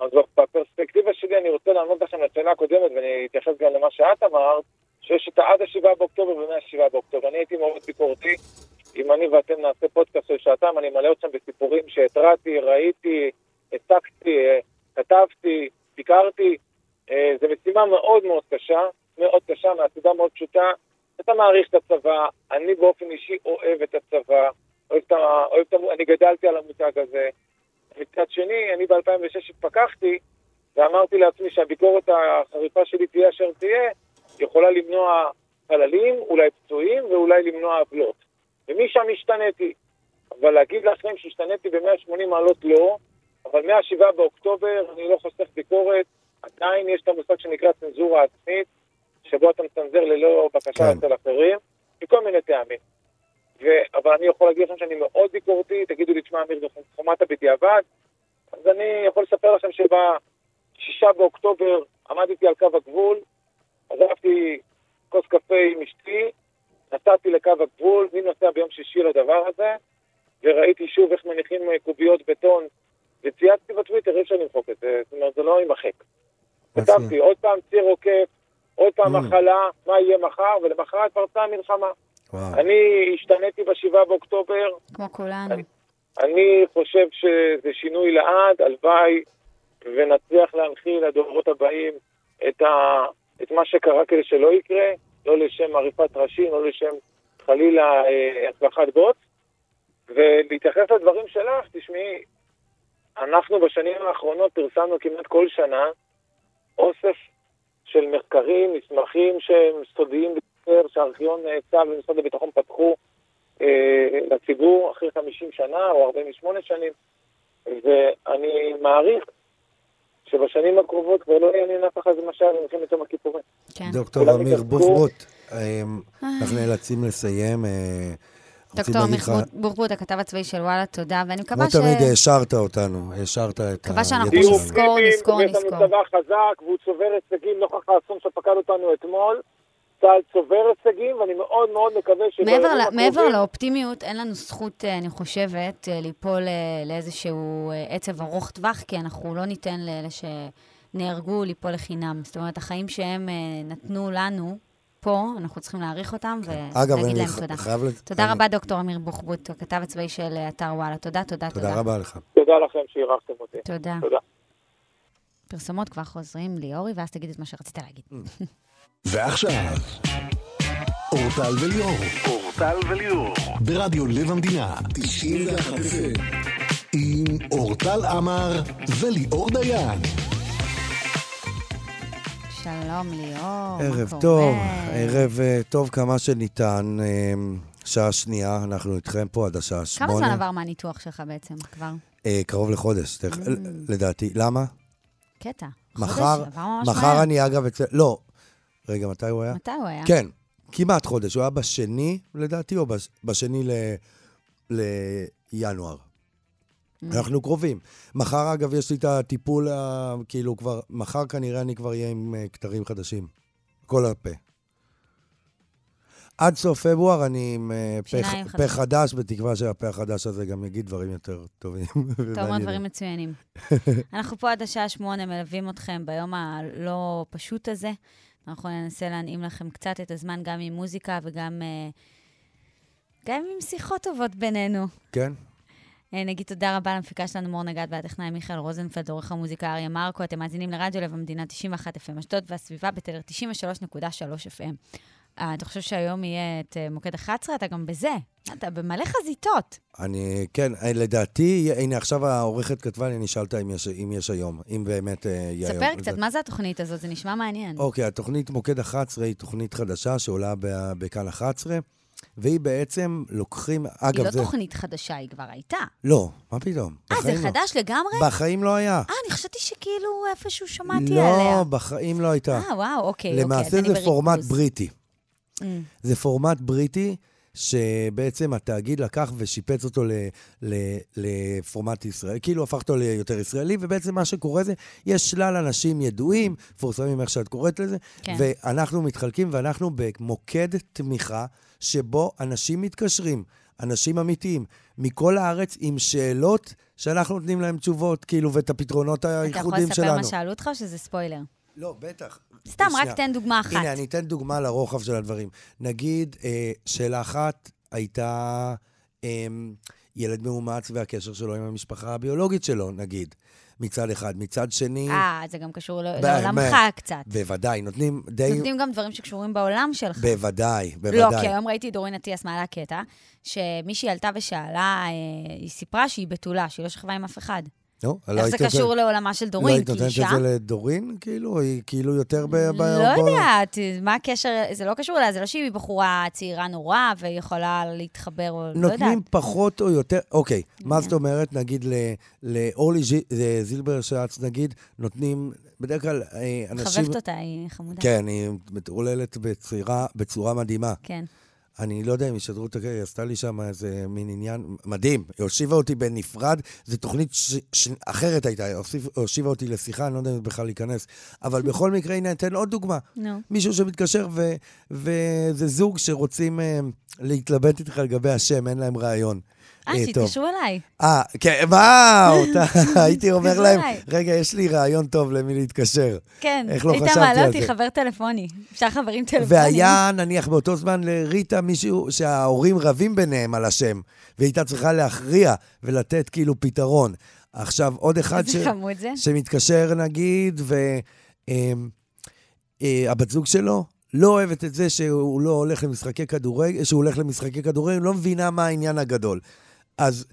אז בפרספקטיבה שלי אני רוצה לענות לכם לשאלה הקודמת, ואני אתייחס גם למה שאת אמרת, שיש את עד ה-7 באוקטובר ומ-7 באוקטובר. אני הייתי מאוד ביקורתי. אם אני ואתם נעשה פודקאסט של שעתיים, אני מלא אתכם בסיפורים שהתרעתי, ראיתי, הצגתי, אה, כתבתי, ביקרתי. אה, זו משימה מאוד מאוד קשה, מאוד קשה, מהסיבה מאוד פשוטה. אתה מעריך את הצבא, אני באופן אישי אוהב את הצבא, אוהב את ה... אוהב את ה... אני גדלתי על המותג הזה. מצד שני, אני ב-2006 התפכחתי, ואמרתי לעצמי שהביקורת החריפה שלי תהיה אשר תהיה, יכולה למנוע חללים, אולי פצועים, ואולי למנוע עוולות. ומשם השתניתי. אבל להגיד לכם שהשתניתי ב-180 מעלות לא, אבל מה-7 באוקטובר אני לא חוסך ביקורת, עדיין יש את המושג שנקרא צנזורה עצמית, שבו אתה מצנזר ללא בקשה כן. אצל אחרים, מכל מיני טעמים. ו... אבל אני יכול להגיד לכם שאני מאוד ביקורתי, תגידו לי, תשמע, אמיר, חומת בדיעבד, אז אני יכול לספר לכם שבשישה באוקטובר עמדתי על קו הגבול, עזבתי כוס קפה עם אשתי, נסעתי לקו הגבול, מי נוסע ביום שישי לדבר הזה, וראיתי שוב איך מניחים קוביות בטון, וצייצתי בטוויטר, אי אפשר למחוק את זה, זאת אומרת, זה לא יימחק. כתבתי עוד פעם ציר עוקף, עוד פעם Mm. מחלה, מה יהיה מחר, ולמחרת פרצה המלחמה. וואו. אני השתניתי בשבעה באוקטובר, כמו כולנו. אני חושב שזה שינוי לעד, הלוואי ונצליח להנחיל לדורות הבאים את, ה, את מה שקרה כדי שלא יקרה, לא לשם עריפת ראשים, לא לשם חלילה אה, הצלחת בוץ. ולהתייחס לדברים שלך, תשמעי, אנחנו בשנים האחרונות פרסמנו כמעט כל שנה אוסף של מחקרים, מסמכים שהם סודיים ביותר, שהארכיון אה, צה"ל ומשרד הביטחון פתחו אה, לציבור אחרי 50 שנה או 48 שנים, ואני מעריך שבשנים הקרובות כבר לא יעניין אף אחד מה שהיה במלחמת יום הכיפורים. כן. דוקטור אמיר. בוחבוט, אמ, אנחנו נאלצים לסיים. אה, דוקטור לך- בוחבוט, הכתב הצבאי של וואלה, תודה, ואני כמו מקווה ש... תמיד העשרת אותנו, העשרת את מקווה שאנחנו הידע תהיו שלנו. נזכור, אופטימיים, נזכור, ויש נזכור. לנו צבא חזק, והוא צובר הישגים נוכח האסון שפקד אותנו אתמול. צה"ל צובר הישגים, ואני מאוד מאוד מקווה שבימים מעבר, ל- הקרובים- מעבר לאופטימיות, אין לנו זכות, אה, אני חושבת, אה, ליפול אה, לאיזשהו עצב ארוך טווח, כי אנחנו לא ניתן לאלה שנהרגו ליפול לחינם. זאת אומרת, החיים שהם נתנו לנו פה, אנחנו צריכים להעריך אותם אגב, ולהגיד אני להם תודה. חייב... לת- תודה אני- רבה, דוקטור אמיר בוחבוט, הכתב הצבאי של אה, אתר וואלה. תודה, תודה, תודה. תודה רבה לך. תודה לכם שאירחתם אותי. תודה. תודה. פרסומות כבר חוזרים, ליאורי, ואז תגיד את מה שרצית להגיד. ועכשיו, אורטל וליאור. אורטל וליאור. ברדיו לב המדינה, 91 עם אורטל עמר וליאור דיין. שלום, ליאור, מה ערב קורה? טוב, ערב אה, טוב כמה שניתן. אה, שעה שנייה, אנחנו איתכם פה עד השעה שמונה. כמה זמן עבר מהניתוח שלך בעצם כבר? אה, קרוב לחודש, Mm. לדעתי. למה? קטע. מחר, חודש, עבר ממש מחר מהר. אני אגב אצל... לא. רגע, מתי הוא היה? מתי הוא היה? כן, כמעט חודש. הוא היה בשני, לדעתי, או בש- בשני ל... לינואר. Mm. אנחנו קרובים. מחר, אגב, יש לי את הטיפול, כאילו, כבר, מחר כנראה אני כבר אהיה עם אה, כתרים חדשים. כל הפה. עד סוף פברואר אני עם אה, פה, שיניים פה. חדש, בתקווה שהפה החדש הזה גם יגיד דברים יותר טובים. אתה אומר. דברים מצוינים. אנחנו פה עד השעה שמונה מלווים אתכם ביום הלא פשוט הזה. אנחנו ננסה להנעים לכם קצת את הזמן גם עם מוזיקה וגם אה, גם עם שיחות טובות בינינו. כן? אה, נגיד תודה רבה למפיקה שלנו מור נגד והטכנאי מיכאל רוזנפלד, עורך המוזיקה אריה מרקו. אתם מאזינים לרדיו לב המדינה 91 FM אשדוד והסביבה בתדר 93.3 FM. אה, אתה חושב שהיום יהיה את אה, מוקד 11? אתה גם בזה. אתה במלא חזיתות. אני, כן, לדעתי, הנה עכשיו העורכת כתבה לי, אני אשאל אותה אם יש, אם יש היום, אם באמת יהיה היום. ספר קצת, לדעתי. מה זה התוכנית הזאת? זה נשמע מעניין. אוקיי, התוכנית מוקד 11 היא תוכנית חדשה שעולה בכאן 11, והיא בעצם לוקחים, היא אגב, לא זה... תוכנית חדשה, היא כבר הייתה. לא, מה פתאום? אה, זה לא. חדש לגמרי? בחיים לא היה. אה, אני חשבתי שכאילו איפשהו שמעתי לא, עליה. בחיים לא הייתה. אה, וואו, אוקיי, אוקיי, למעשה אני זה. פורמט בריטי. Mm, זה פורמט בריטי שבעצם התאגיד לקח ושיפץ אותו ל, ל, לפורמט ישראל, כאילו הפך אותו ליותר ישראלי, ובעצם מה שקורה זה, יש שלל אנשים ידועים, מפורסמים איך שאת קוראת לזה, כן. ואנחנו מתחלקים ואנחנו במוקד תמיכה שבו אנשים מתקשרים, אנשים אמיתיים, מכל הארץ עם שאלות שאנחנו נותנים להם תשובות, כאילו, ואת הפתרונות אתה יכול הייחודיים לספר שלנו. מה שאלו אותך או שזה ספיילר? לא, בטח. סתם, רק. תן דוגמה אחת. הנה, אני אתן דוגמה לרוחב של הדברים. נגיד, אה, שאלה אחת הייתה אה, ילד מאומץ והקשר שלו עם המשפחה הביולוגית שלו, נגיד, מצד אחד. מצד שני, אה, זה גם קשור לעולמך קצת. בוודאי, נותנים די... נותנים גם דברים שקשורים בעולם שלך. בוודאי, לא, בוודאי. כי היום ראיתי דורין אטיאס מעלה קטע, שמישהי עלתה ושאלה, אה, היא סיפרה שהיא בתולה, שהיא לא שכבה עם אף אחד. לא, לא איך זה היית קשור לעולמה של לא דורין? היית כי נותנת? את זה לדורין? כאילו, היא כאילו יותר ב... ב- לא ב- יודעת, מה הקשר, זה לא קשור אליה, זה לא שהיא בחורה צעירה נורא ויכולה להתחבר, לא יודעת. נותנים פחות או יותר, אוקיי, מה זאת אומרת, נגיד לאורלי ז'י- זילבר שץ, נגיד, נותנים, בדרך כלל אה, אנשים... חבבת אותה, היא חמודה. כן, היא מטורללת בצורה מדהימה. כן. אני לא יודע אם ישדרו את הקטע, היא עשתה לי שם איזה מין עניין מדהים. היא הושיבה אותי בנפרד, זו תוכנית ש... ש... אחרת הייתה, היא הושיב- הושיבה אותי לשיחה, אני לא יודע אם בכלל להיכנס. אבל בכל מקרה, הנה, אתן עוד דוגמה. נו. מישהו שמתקשר, ו... וזה זוג שרוצים אה, להתלבט איתך לגבי השם, אין להם רעיון. אה, אה. שיתקשרו אליי. אה, כן, וואו, הייתי אומר להם. רגע, יש לי רעיון טוב למי להתקשר. כן. איך לא היית חשבתי מעלה על אותי זה? חבר טלפוני. אפשר חברים טלפונים. והיה, נניח, באותו זמן לריטה מישהו שההורים רבים ביניהם על השם, והיא הייתה צריכה להכריע ולתת כאילו פתרון. עכשיו, עוד אחד ש... שמתקשר, נגיד, והבת זוג שלו לא אוהבת את זה שהוא לא הולך למשחקי כדורגל, שהוא הולך למשחקי כדורגל, לא מבינה מה העניין הגדול. אז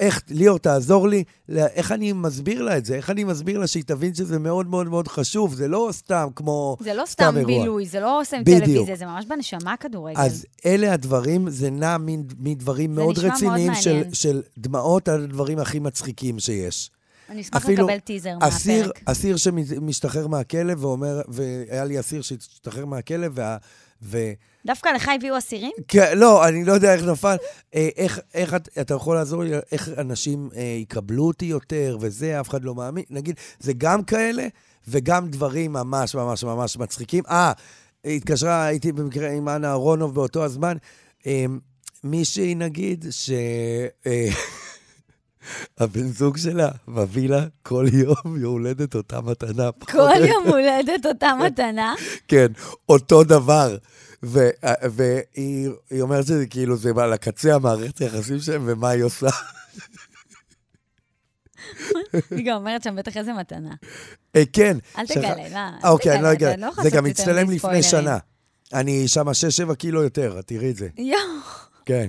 איך, ליאור, תעזור לי, לה- איך אני מסביר לה את זה? איך אני מסביר לה שהיא תבין שזה מאוד מאוד מאוד חשוב? זה לא סתם כמו... זה לא סתם סתם אירוע. בילוי, זה לא בדיוק. טלוויזיה, זה ממש בנשמה כדורגל. אז אלה הדברים, זה נע מדברים מאוד נשמע מאוד רציניים של. של דמעות על הדברים הכי מצחיקים שיש. אני אשמח לקבל טיזר אסיר, מהפרק. אסיר שמשתחרר מהכלא ואומר, והיה לי אסיר שהשתחרר מהכלא, וה... ו... דווקא לך הביאו אסירים? כן, לא, אני לא יודע איך נפל. אה, איך, איך את, אתה יכול לעזור לי, איך אנשים אה, יקבלו אותי יותר, וזה, אף אחד לא מאמין. נגיד, זה גם כאלה, וגם דברים ממש ממש ממש מצחיקים. אה, התקשרה, הייתי במקרה עם אנה אהרונוב באותו הזמן. אה, מישהי, נגיד, ש... אה, הבן זוג שלה מביא לה כל יום יום הולדת אותה מתנה. כל. יום הולדת אותה מתנה. כן, אותו דבר. ו- והיא היא אומרת שזה כאילו, זה על הקצה המערכת היחסים שלהם, ומה היא עושה. היא גם אומרת שם בטח איזה מתנה. אה, כן. אל תגלה, לא, אוקיי, אני לא אגלה. לא זה גם הצטלם לפני. שנה. אני שם 6-7 קילו יותר, תראי את זה. יואו. כן.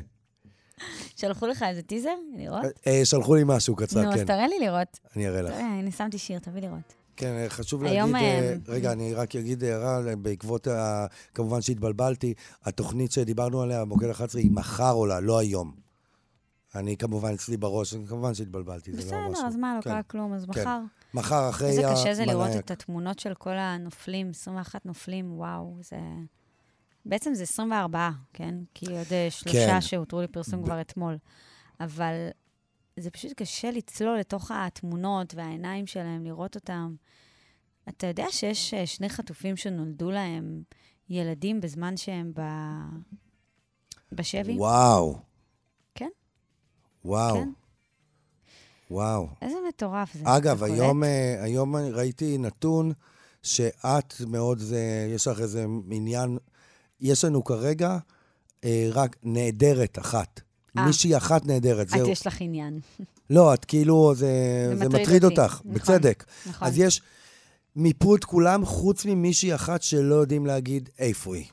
שלחו לך איזה טיזר? לראות? אה, שלחו לי משהו קצר, נו, אז כן. תראה לי לראות. אני אראה לך. הנה, שמתי שיר, תביא לראות. כן, אה, חשוב להגיד, אה, אה, רגע, אני רק אגיד הערה, בעקבות, ה- כמובן שהתבלבלתי, התוכנית שדיברנו עליה, מוקד 11, היא מחר עולה, לא היום. אני כמובן, אצלי בראש, כמובן שהתבלבלתי, זה לא בסדר. אז מה, לא כן. קרה כלום, אז כן. מחר. מחר אחרי איזה קשה זה לראות. את התמונות של כל הנופלים, 21 נופלים, וואו, זה... בעצם זה 24, כן? כי עוד אה, שלושה כן. שהותרו לפרסום כבר אתמול. אבל זה פשוט קשה לצלול לתוך התמונות והעיניים שלהם, לראות אותם. אתה יודע שיש אה, שני חטופים שנולדו להם ילדים בזמן שהם ב... בשבי? וואו. כן. וואו. כן. וואו. איזה מטורף זה. אגב? היום, אה, היום ראיתי נתון שאת מאוד, זה, יש לך איזה עניין, יש לנו כרגע אה, רק נעדרת אחת. אה. מישהי אחת נעדרת, את, זהו. יש לך עניין. לא, את כאילו, זה, זה זה מטריד אותי, אותך, נכון, בצדק. נכון. אז יש, מיפו את כולם חוץ ממישהי אחת שלא יודעים להגיד איפה היא.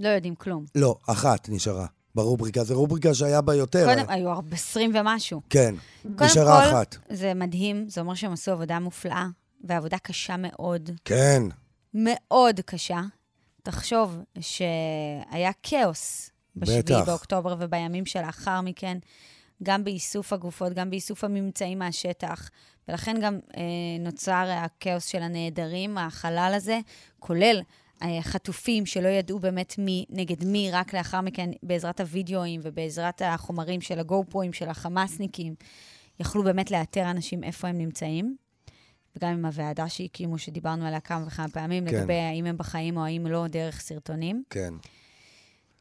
לא יודעים כלום. לא, אחת נשארה ברובריקה. זו רובריקה שהיה בה יותר. קודם, היו הרבה עשרים ומשהו. כן, נשארה כל, אחת. זה מדהים, זה אומר שהם עשו עבודה מופלאה, ועבודה קשה מאוד, כן, מאוד קשה. תחשוב שהיה כאוס בשביעי בטח. באוקטובר ובימים שלאחר מכן, גם באיסוף הגופות, גם באיסוף הממצאים מהשטח, ולכן גם אה, נוצר הכאוס של הנעדרים, החלל הזה, כולל אה, חטופים שלא ידעו באמת מי נגד מי, רק לאחר מכן, בעזרת הוידאוים ובעזרת החומרים של הגו-פרואים של החמאסניקים, יכלו באמת לאתר אנשים איפה הם נמצאים. וגם עם הוועדה שהקימו, שדיברנו עליה כמה וכמה פעמים, כן. לגבי האם הם בחיים או האם לא דרך סרטונים. כן.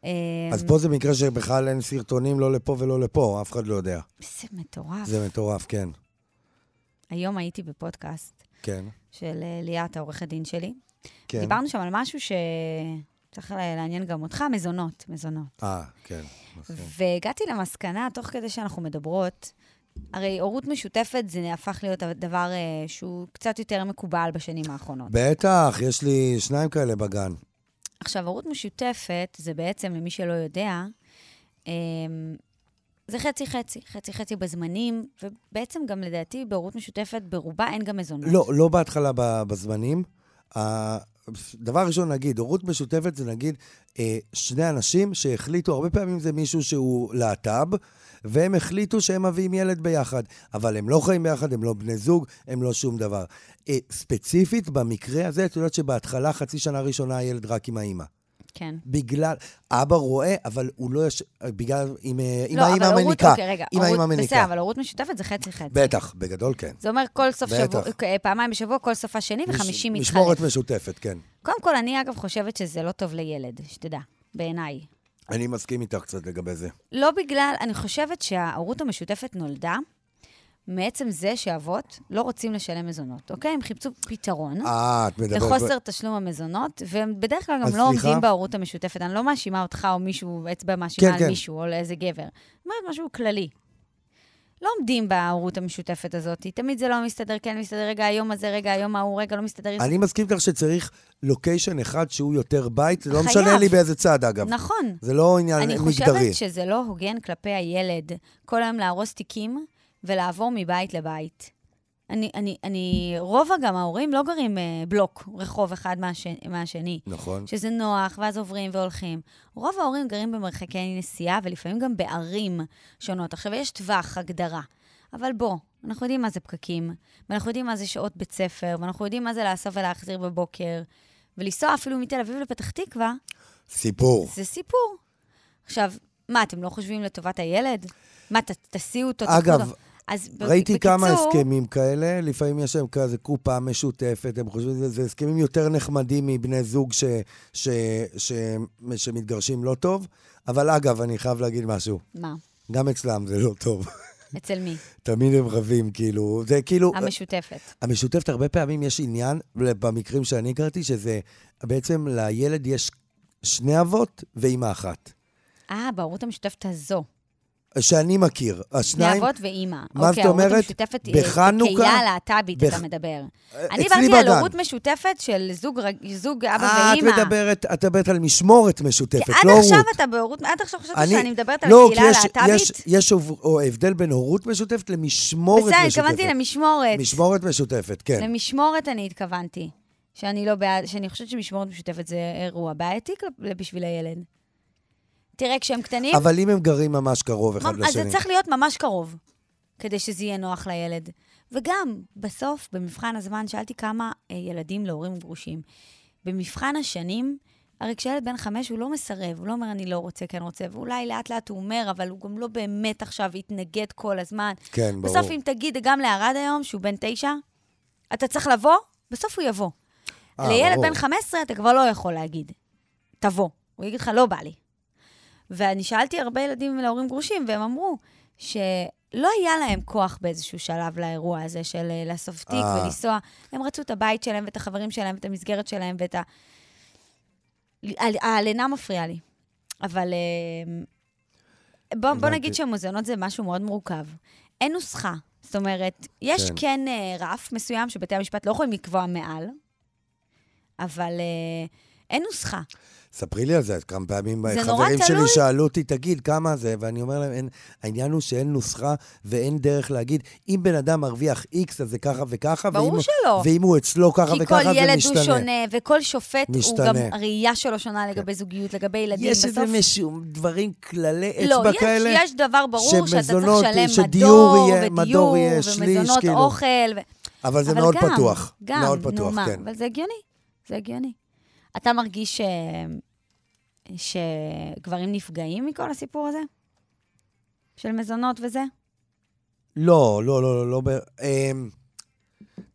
אה, אז פה זה מקרה שבכלל אין סרטונים לא לפה ולא לפה, אף אחד לא יודע. זה מטורף. זה מטורף, כן. היום הייתי בפודקאסט כן, של אה, ליאת, העורכת דין שלי. כן. דיברנו שם על משהו שצריך לעניין גם אותך, מזונות, מזונות. אה, כן. נכון. והגעתי למסקנה, תוך כדי שאנחנו מדברות, הרי הורות משותפת זה הפך להיות דבר אה, שהוא קצת יותר מקובל בשנים האחרונות. בטח, יש לי שניים כאלה בגן. עכשיו, הורות משותפת זה בעצם, למי שלא יודע, אמ, זה חצי-חצי, חצי-חצי בזמנים, ובעצם גם לדעתי בהורות משותפת ברובה אין גם מזונות. לא, לא בהתחלה בזמנים. דבר ראשון, נגיד, הורות משותפת זה נגיד אה, שני אנשים שהחליטו, הרבה פעמים זה מישהו שהוא להט"ב, והם החליטו שהם מביאים ילד ביחד. אבל הם לא חיים ביחד, הם לא בני זוג, הם לא שום דבר. אה, ספציפית, במקרה הזה, את יודעת שבהתחלה, חצי שנה ראשונה, הילד רק עם האימא. כן. בגלל, אבא רואה, אבל הוא לא יש... בגלל, עם, אה, עם לא, האמא אבל הורות-. אוקיי, רגע. עם האמא המניקה. בסדר, אבל הורות משותפת זה חצי-חצי. בטח, בגדול כן. זה אומר כל סוף. שבוע, אה, פעמיים בשבוע, כל סופה שני וחמישי מש- מתחלף. משמורת משותפת, כן. קודם כל, אני אגב חושבת שזה לא טוב לילד, שתדע, בעיניי. אני מסכים איתך קצת לגבי זה. לא בגלל, אני חושבת שההורות המשותפת נולדה מעצם זה שאבות לא רוצים לשלם מזונות, אוקיי? הם חיפשו פתרון. אה, את מדברת... לחוסר תשלום המזונות, והם בדרך כלל גם לא סליחה? עומדים בהורות המשותפת. אני לא מאשימה אותך או מישהו, אצבע מאשימה כן, על כן. מישהו או לאיזה גבר. אני אומרת משהו כללי. לא עומדים בהורות המשותפת הזאת. תמיד זה לא מסתדר, כן מסתדר, רגע, היום הזה, רגע, היום ההוא, רגע, לא מסתדר. אני מסכים איתך שצריך לוקיישן אחד שהוא יותר בית, זה לא. משנה לי באיזה צד, אגב. נכון. זה לא עניין אני מגדרי. חושבת שזה לא הוגן כלפי הילד כל היום להרוס תיקים ולעבור מבית לבית. אני, אני, אני, רוב גם ההורים לא גרים אה, בלוק, רחוב אחד מהשני, מהשני. נכון. שזה נוח, ואז עוברים והולכים. רוב ההורים גרים במרחקי נסיעה, ולפעמים גם בערים שונות. עכשיו, יש טווח, הגדרה. אבל בוא, אנחנו יודעים מה זה פקקים, ואנחנו יודעים מה זה שעות בית ספר, ואנחנו יודעים מה זה לאסוף ולהחזיר בבוקר, ולנסוע אפילו מתל אביב לפתח תקווה, סיפור. זה סיפור. עכשיו, מה, אתם לא חושבים לטובת הילד? מה, ת, תסיעו אותו? אגב, אותו? אז ראיתי בקיצור, כמה הסכמים כאלה, לפעמים יש להם כזה קופה משותפת, הם חושבים שזה זה הסכמים יותר נחמדים מבני זוג ש, ש, ש, שמתגרשים לא טוב, אבל אגב, אני חייב להגיד משהו, מה? גם אצלם זה לא טוב. אצל מי? תמיד הם רבים, כאילו, זה כאילו... המשותפת. המשותפת, הרבה פעמים יש עניין, במקרים שאני הכרתי, שזה בעצם לילד יש שני אבות ואימא אחת. אה, בהורות המשותפת הזו. שאני מכיר. שני השניים... אבות ואימא. מה אוקיי, זאת אומרת? המשותפת היא בחנוכה- בקהילה הלהט"בית, בח- אתה מדבר. אה, אני דיברתי על. הורות משותפת של זוג זוג אבא אה, את ואימא. מדברת, את מדברת על משמורת משותפת, עד לא עכשיו הורות. אתה בהורות, עד עכשיו חשבתי אני- שאני מדברת על לא, הקהילה כי יש- הלהט"בית. יש- יש או הבדל בין הורות משותפת למשמורת בסדר, משותפת. התכוונתי למשמורת. משמורת משותפת, כן. למשמורת אני התכוונתי. שאני לא בעד, שאני חושבת שמשמורת משותפת זה אירוע בעייתי בשביל הילד. תראה, כשהם קטנים, אבל אם הם גרים ממש קרוב אחד ממ- אז זה לשני. צריך להיות ממש קרוב, כדי שזה יהיה נוח לילד. וגם, בסוף, במבחן הזמן, שאלתי כמה אה, ילדים להורים גרושים. במבחן השנים, הרי כשילד בן חמש, הוא לא מסרב, הוא לא אומר, אני לא רוצה, כן רוצה, ואולי לאט-לאט הוא אומר, אבל הוא גם לא באמת עכשיו יתנגד כל הזמן. כן, ברור. בסוף, אם תגיד גם לערד היום, שהוא בן תשע, אתה צריך לבוא, בסוף הוא יבוא. אה, לילד ברור. בן 15 אתה כבר לא יכול להגיד, תבוא. הוא יגיד לך, לא בא לי. ואני שאלתי הרבה ילדים להורים גרושים, והם אמרו שלא היה להם כוח באיזשהו שלב לאירוע הזה של אה, לאסוף תיק אה. ולנסוע. הם רצו את הבית שלהם ואת החברים שלהם ואת המסגרת שלהם ואת ה... הלינה מפריעה לי. אבל אה, בוא. נגיד שמוזיאונות זה משהו מאוד מורכב. אין נוסחה. זאת אומרת, יש כן. כן, רף מסוים שבתי המשפט לא יכולים לקבוע מעל, אבל אין נוסחה. ספרי לי על זה, כמה פעמים זה חברים שלי תלוי. שאלו אותי, תגיד, כמה זה? ואני אומר להם, אין, העניין הוא שאין נוסחה ואין דרך להגיד, אם בן אדם מרוויח איקס, אז זה ככה וככה, ברור ואם, שלא. ואם הוא אצלו ככה כי וככה, כל זה ילד משתנה. הוא שונה, וכל שופט הוא משתנה. גם, הראייה שלו שונה לגבי זוגיות, לגבי ילדים. יש בסוף... איזה משהו, דברים, כללי לא, אצבע יש, כאלה, יש דבר ברור שאתה צריך שמזונות, לשלם שדיור מדור, יהיה- מדור ודיור, יהיה שליש, ומזונות כאילו. אוכל. ו... אבל זה אבל מאוד גם, פתוח. גם, מאוד נו מה, כן. אבל זה הגיוני, זה הגיוני. אתה מרגיש ש... שגברים נפגעים מכל הסיפור הזה? של מזונות וזה? לא, לא, לא, לא, לא, אמ,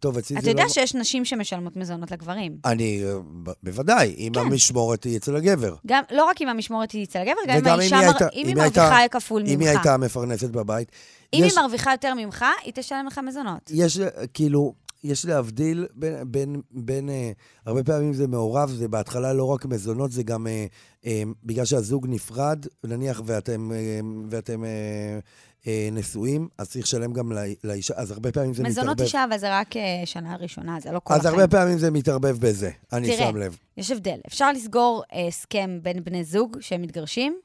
טוב, אצלי אתה זה לא... יודע שיש נשים שמשלמות מזונות לגברים. אני, אה, ב- בוודאי, אם כן. המשמורת היא אצל הגבר. גם, לא רק אם המשמורת היא אצל הגבר, גם אם האישה, מר... הייתה- אם היא הייתה- מרוויחה כפול ממך. אם היא הייתה מפרנסת בבית. אם יש- היא מרוויחה יותר ממך, היא תשלם לך מזונות. יש, אה, כאילו, יש להבדיל בין, בין, בין אה, הרבה פעמים זה מעורב, זה בהתחלה לא רק מזונות, זה גם אה, אה, בגלל שהזוג נפרד, נניח, ואתם, אה, ואתם אה, אה, נשואים, אז צריך לשלם גם לא, לאישה, אז הרבה פעמים זה מזונות מתערבב. אישה, אבל זה רק אה, שנה ראשונה, זה לא כל אז החיים. הרבה פעמים זה מתערבב בזה, אני תראה, שם לב. יש הבדל. אפשר לסגור אה, הסכם בין בני זוג שהם מתגרשים,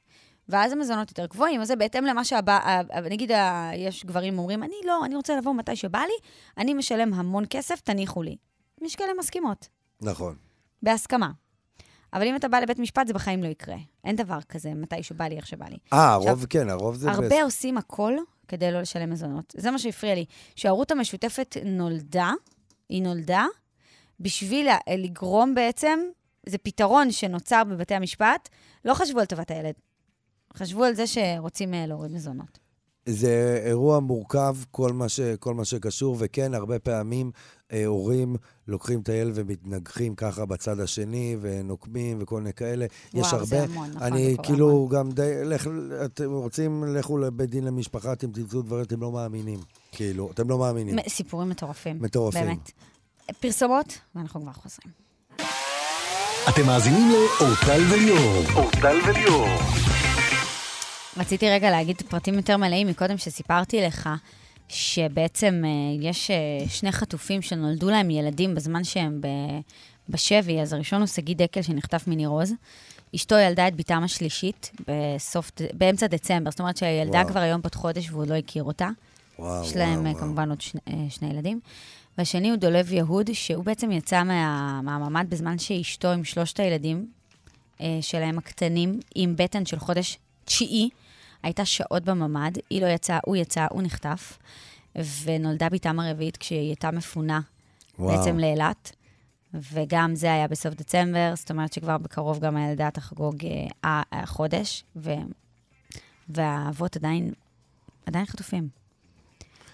ואז המזונות יותר גבוהים. אז זה בהתאם למה שהבא, נגיד, יש גברים אומרים, אני לא, אני רוצה לבוא מתי שבא לי, אני משלם המון כסף, תניחו לי. יש כאלה מסכימות, נכון. בהסכמה. אבל אם אתה בא לבית משפט, זה בחיים לא יקרה. אין דבר כזה, מתי שבא לי, איך שבא לי. אה, הרוב כן, הרוב זה... הרבה בס- עושים הכל כדי לא לשלם מזונות. זה מה שהפריע לי. שההורות המשותפת נולדה, היא נולדה בשביל לגרום בעצם זה פתרון שנוצר בבתי המשפט, לא חשבו על טובת הילד. חשבו על זה שרוצים אה, להוריד מזונות. זה אירוע מורכב, כל מה, ש, כל מה שקשור, וכן, הרבה פעמים אה, הורים לוקחים את הילד ומתנגחים ככה בצד השני, ונוקמים וכל מיני כאלה. וואו, יש הרבה... זה המון, נכון, אני זה כאילו המון. גם די... לך, אתם רוצים, לכו לבית דין למשפחה, אתם תמצאו דברים, אתם לא מאמינים. כאילו, אתם לא מאמינים. סיפורים מטורפים. מטורפים. באמת. פרסומות, ואנחנו כבר חוזרים. אתם מאזינים לאורטל וליאור. אורטל וליאור. רציתי רגע להגיד פרטים יותר מלאים מקודם שסיפרתי לך, שבעצם אה, יש אה, שני חטופים שנולדו להם ילדים בזמן שהם בשבי, אז הראשון הוא שגיא דקל שנחטף מניר עוז. אשתו ילדה את בתם השלישית בסוף, באמצע דצמבר, זאת אומרת שהילדה וואו. כבר היום בת חודש והוא לא הכיר אותה. וואו, יש להם וואו, אה, וואו. כמובן עוד שני, שני ילדים. והשני הוא דולב יהוד, שהוא בעצם יצא מה, מהממ"ד בזמן שאשתו עם שלושת הילדים שלהם הקטנים, עם בטן של חודש תשיעי, הייתה שעות בממ"ד, היא לא יצאה, הוא יצא, הוא נחטף, ונולדה בתם הרביעית כשהיא הייתה מפונה וואו. בעצם לאילת. וגם זה היה בסוף דצמבר, זאת אומרת שכבר בקרוב גם הילדה תחגוג אה, החודש, ו... והאבות עדיין, עדיין חטופים.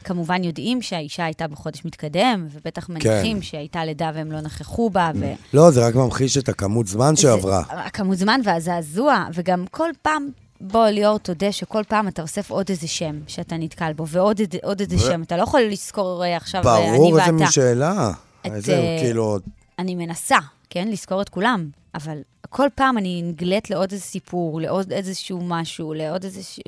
כמובן יודעים שהאישה הייתה בחודש מתקדם, ובטח מניחים שהייתה לידה והם לא נכחו בה, ו... לא, זה רק ממחיש את הכמות זמן שעברה. הכמות זמן והזעזוע, וגם כל פעם, בוא, ליאור, תודה שכל פעם אתה אוסף עוד איזה שם שאתה נתקל בו, ועוד עוד איזה ו- שם. אתה לא יכול לזכור אה, עכשיו אה, אני ברור, ואתה. איזה מין שאלה. את, איזה, אה, כאילו, אני מנסה, כן, לזכור את כולם, אבל כל פעם אני נגלית לעוד איזה סיפור, לעוד איזשהו משהו, לעוד איזה ש...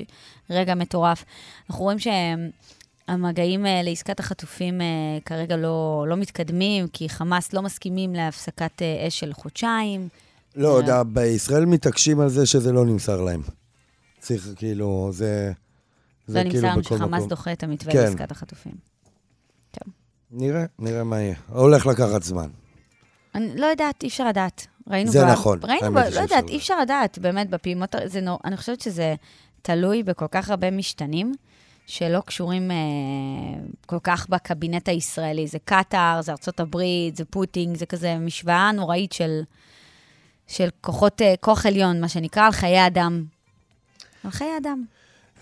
רגע מטורף. אנחנו רואים שהמגעים אה, לעסקת החטופים אה, כרגע לא, לא מתקדמים, כי חמאס לא מסכימים להפסקת אה, אש של חודשיים. לא. יודע, בישראל מתעקשים על זה שזה לא נמסר להם. צריך, כאילו, זה... זה לא כאילו נמסר לנו בכל שחמאס מקום. דוחה את המתווה כן. לעסקת החטופים. נראה, נראה מה יהיה. הולך לקחת זמן. אני לא יודעת, אי אפשר לדעת. ראינו זה ב- נכון, ראינו, ב- לא יודעת, אי אפשר לדעת, באמת, בפעימות, זה נור... אני חושבת שזה תלוי בכל כך הרבה משתנים, שלא קשורים אה, כל כך בקבינט הישראלי. זה קטאר, זה ארצות הברית, זה פוטינג, זה כזה משוואה נוראית של, של כוחות, אה, כוח עליון, מה שנקרא, על חיי אדם. על חיי אדם.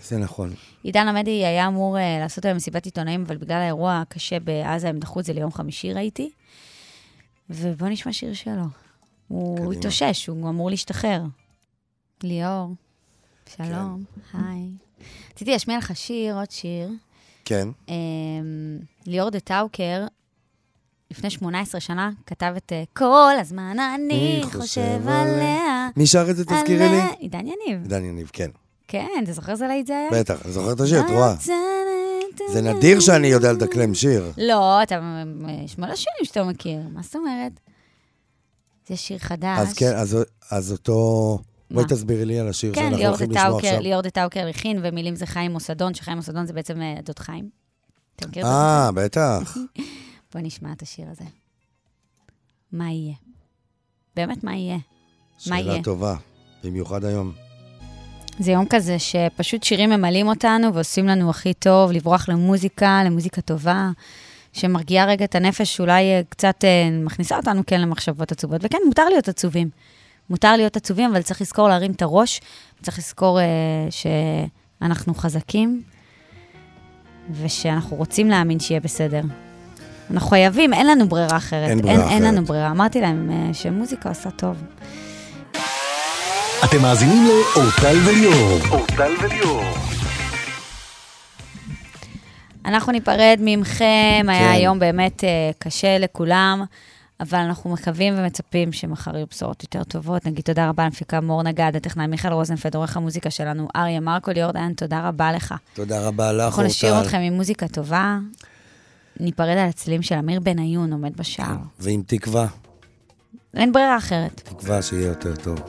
זה נכון. עידן עמדי היה אמור uh, לעשות היום מסיבת עיתונאים, אבל בגלל האירוע הקשה בעזה, הם דחו את זה ליום חמישי, ראיתי. ובואו נשמע שיר שלו. הוא קדימה. התאושש, הוא אמור להשתחרר. ליאור, שלום, היי. רציתי להשמיע לך שיר, עוד שיר. כן. Um, ליאור דה טאוקר, לפני 18 שנה, כתב את uh, כל הזמן אני חושב חושב עליה." עליה. מי שר את זה, תזכירי לי? עידן יניב. דן יניב, כן. כן, אתה זוכר איזה להיט זה היה? בטח, אני זוכר את השיר, את רואה. זה נדיר שאני יודע לדקלם שיר. לא, אתה, יש מלא שירים שאתה מכיר, מה זאת אומרת? זה שיר חדש. אז כן, אז- אז אותו... בואי? תסבירי לי על השיר כן, שאנחנו הולכים לשמוע עכשיו. ליאור דה טאוקר הכין, ומילים זה חיים מוסדון, שחיים מוסדון זה בעצם אה, דוד חיים. אתה מכיר את זה? אה, בטח. בוא נשמע את השיר הזה. מה יהיה? באמת, מה יהיה? מה שאלה יהיה? טובה, במיוחד היום. זה יום כזה שפשוט שירים ממלאים אותנו ועושים לנו הכי טוב, לברוח למוזיקה, למוזיקה טובה, שמרגיעה רגע את הנפש, שאולי אה, קצת אה, מכניסה אותנו כן למחשבות עצובות. וכן, מותר להיות עצובים. מותר להיות עצובים, אבל צריך לזכור להרים את הראש, צריך לזכור אה, שאנחנו חזקים, ושאנחנו רוצים להאמין שיהיה בסדר. אנחנו חייבים, אין לנו ברירה אחרת. אין ברירה אין, אין לנו אחרת. ברירה. אמרתי להם אה, שמוזיקה עושה טוב. אתם מאזינים לאורטל וליאור. אורטל וליאור. אנחנו ניפרד ממכם, היה כן. היום באמת אה, קשה לכולם, אבל אנחנו מקווים ומצפים שמחר יהיו בשורות יותר טובות. נגיד תודה רבה למפיקה מור נגד, הטכנאי מיכאל רוזנפלד, עורך המוזיקה שלנו, אריה מרקו, ליאור דיין, תודה רבה לך. תודה רבה לך, אנחנו נשאיר אורטל. אתכם עם מוזיקה טובה. ניפרד על הצלילים של אמיר בניון, עומד בשער. ועם תקווה, אין ברירה אחרת. תקווה שיהיה יותר טוב.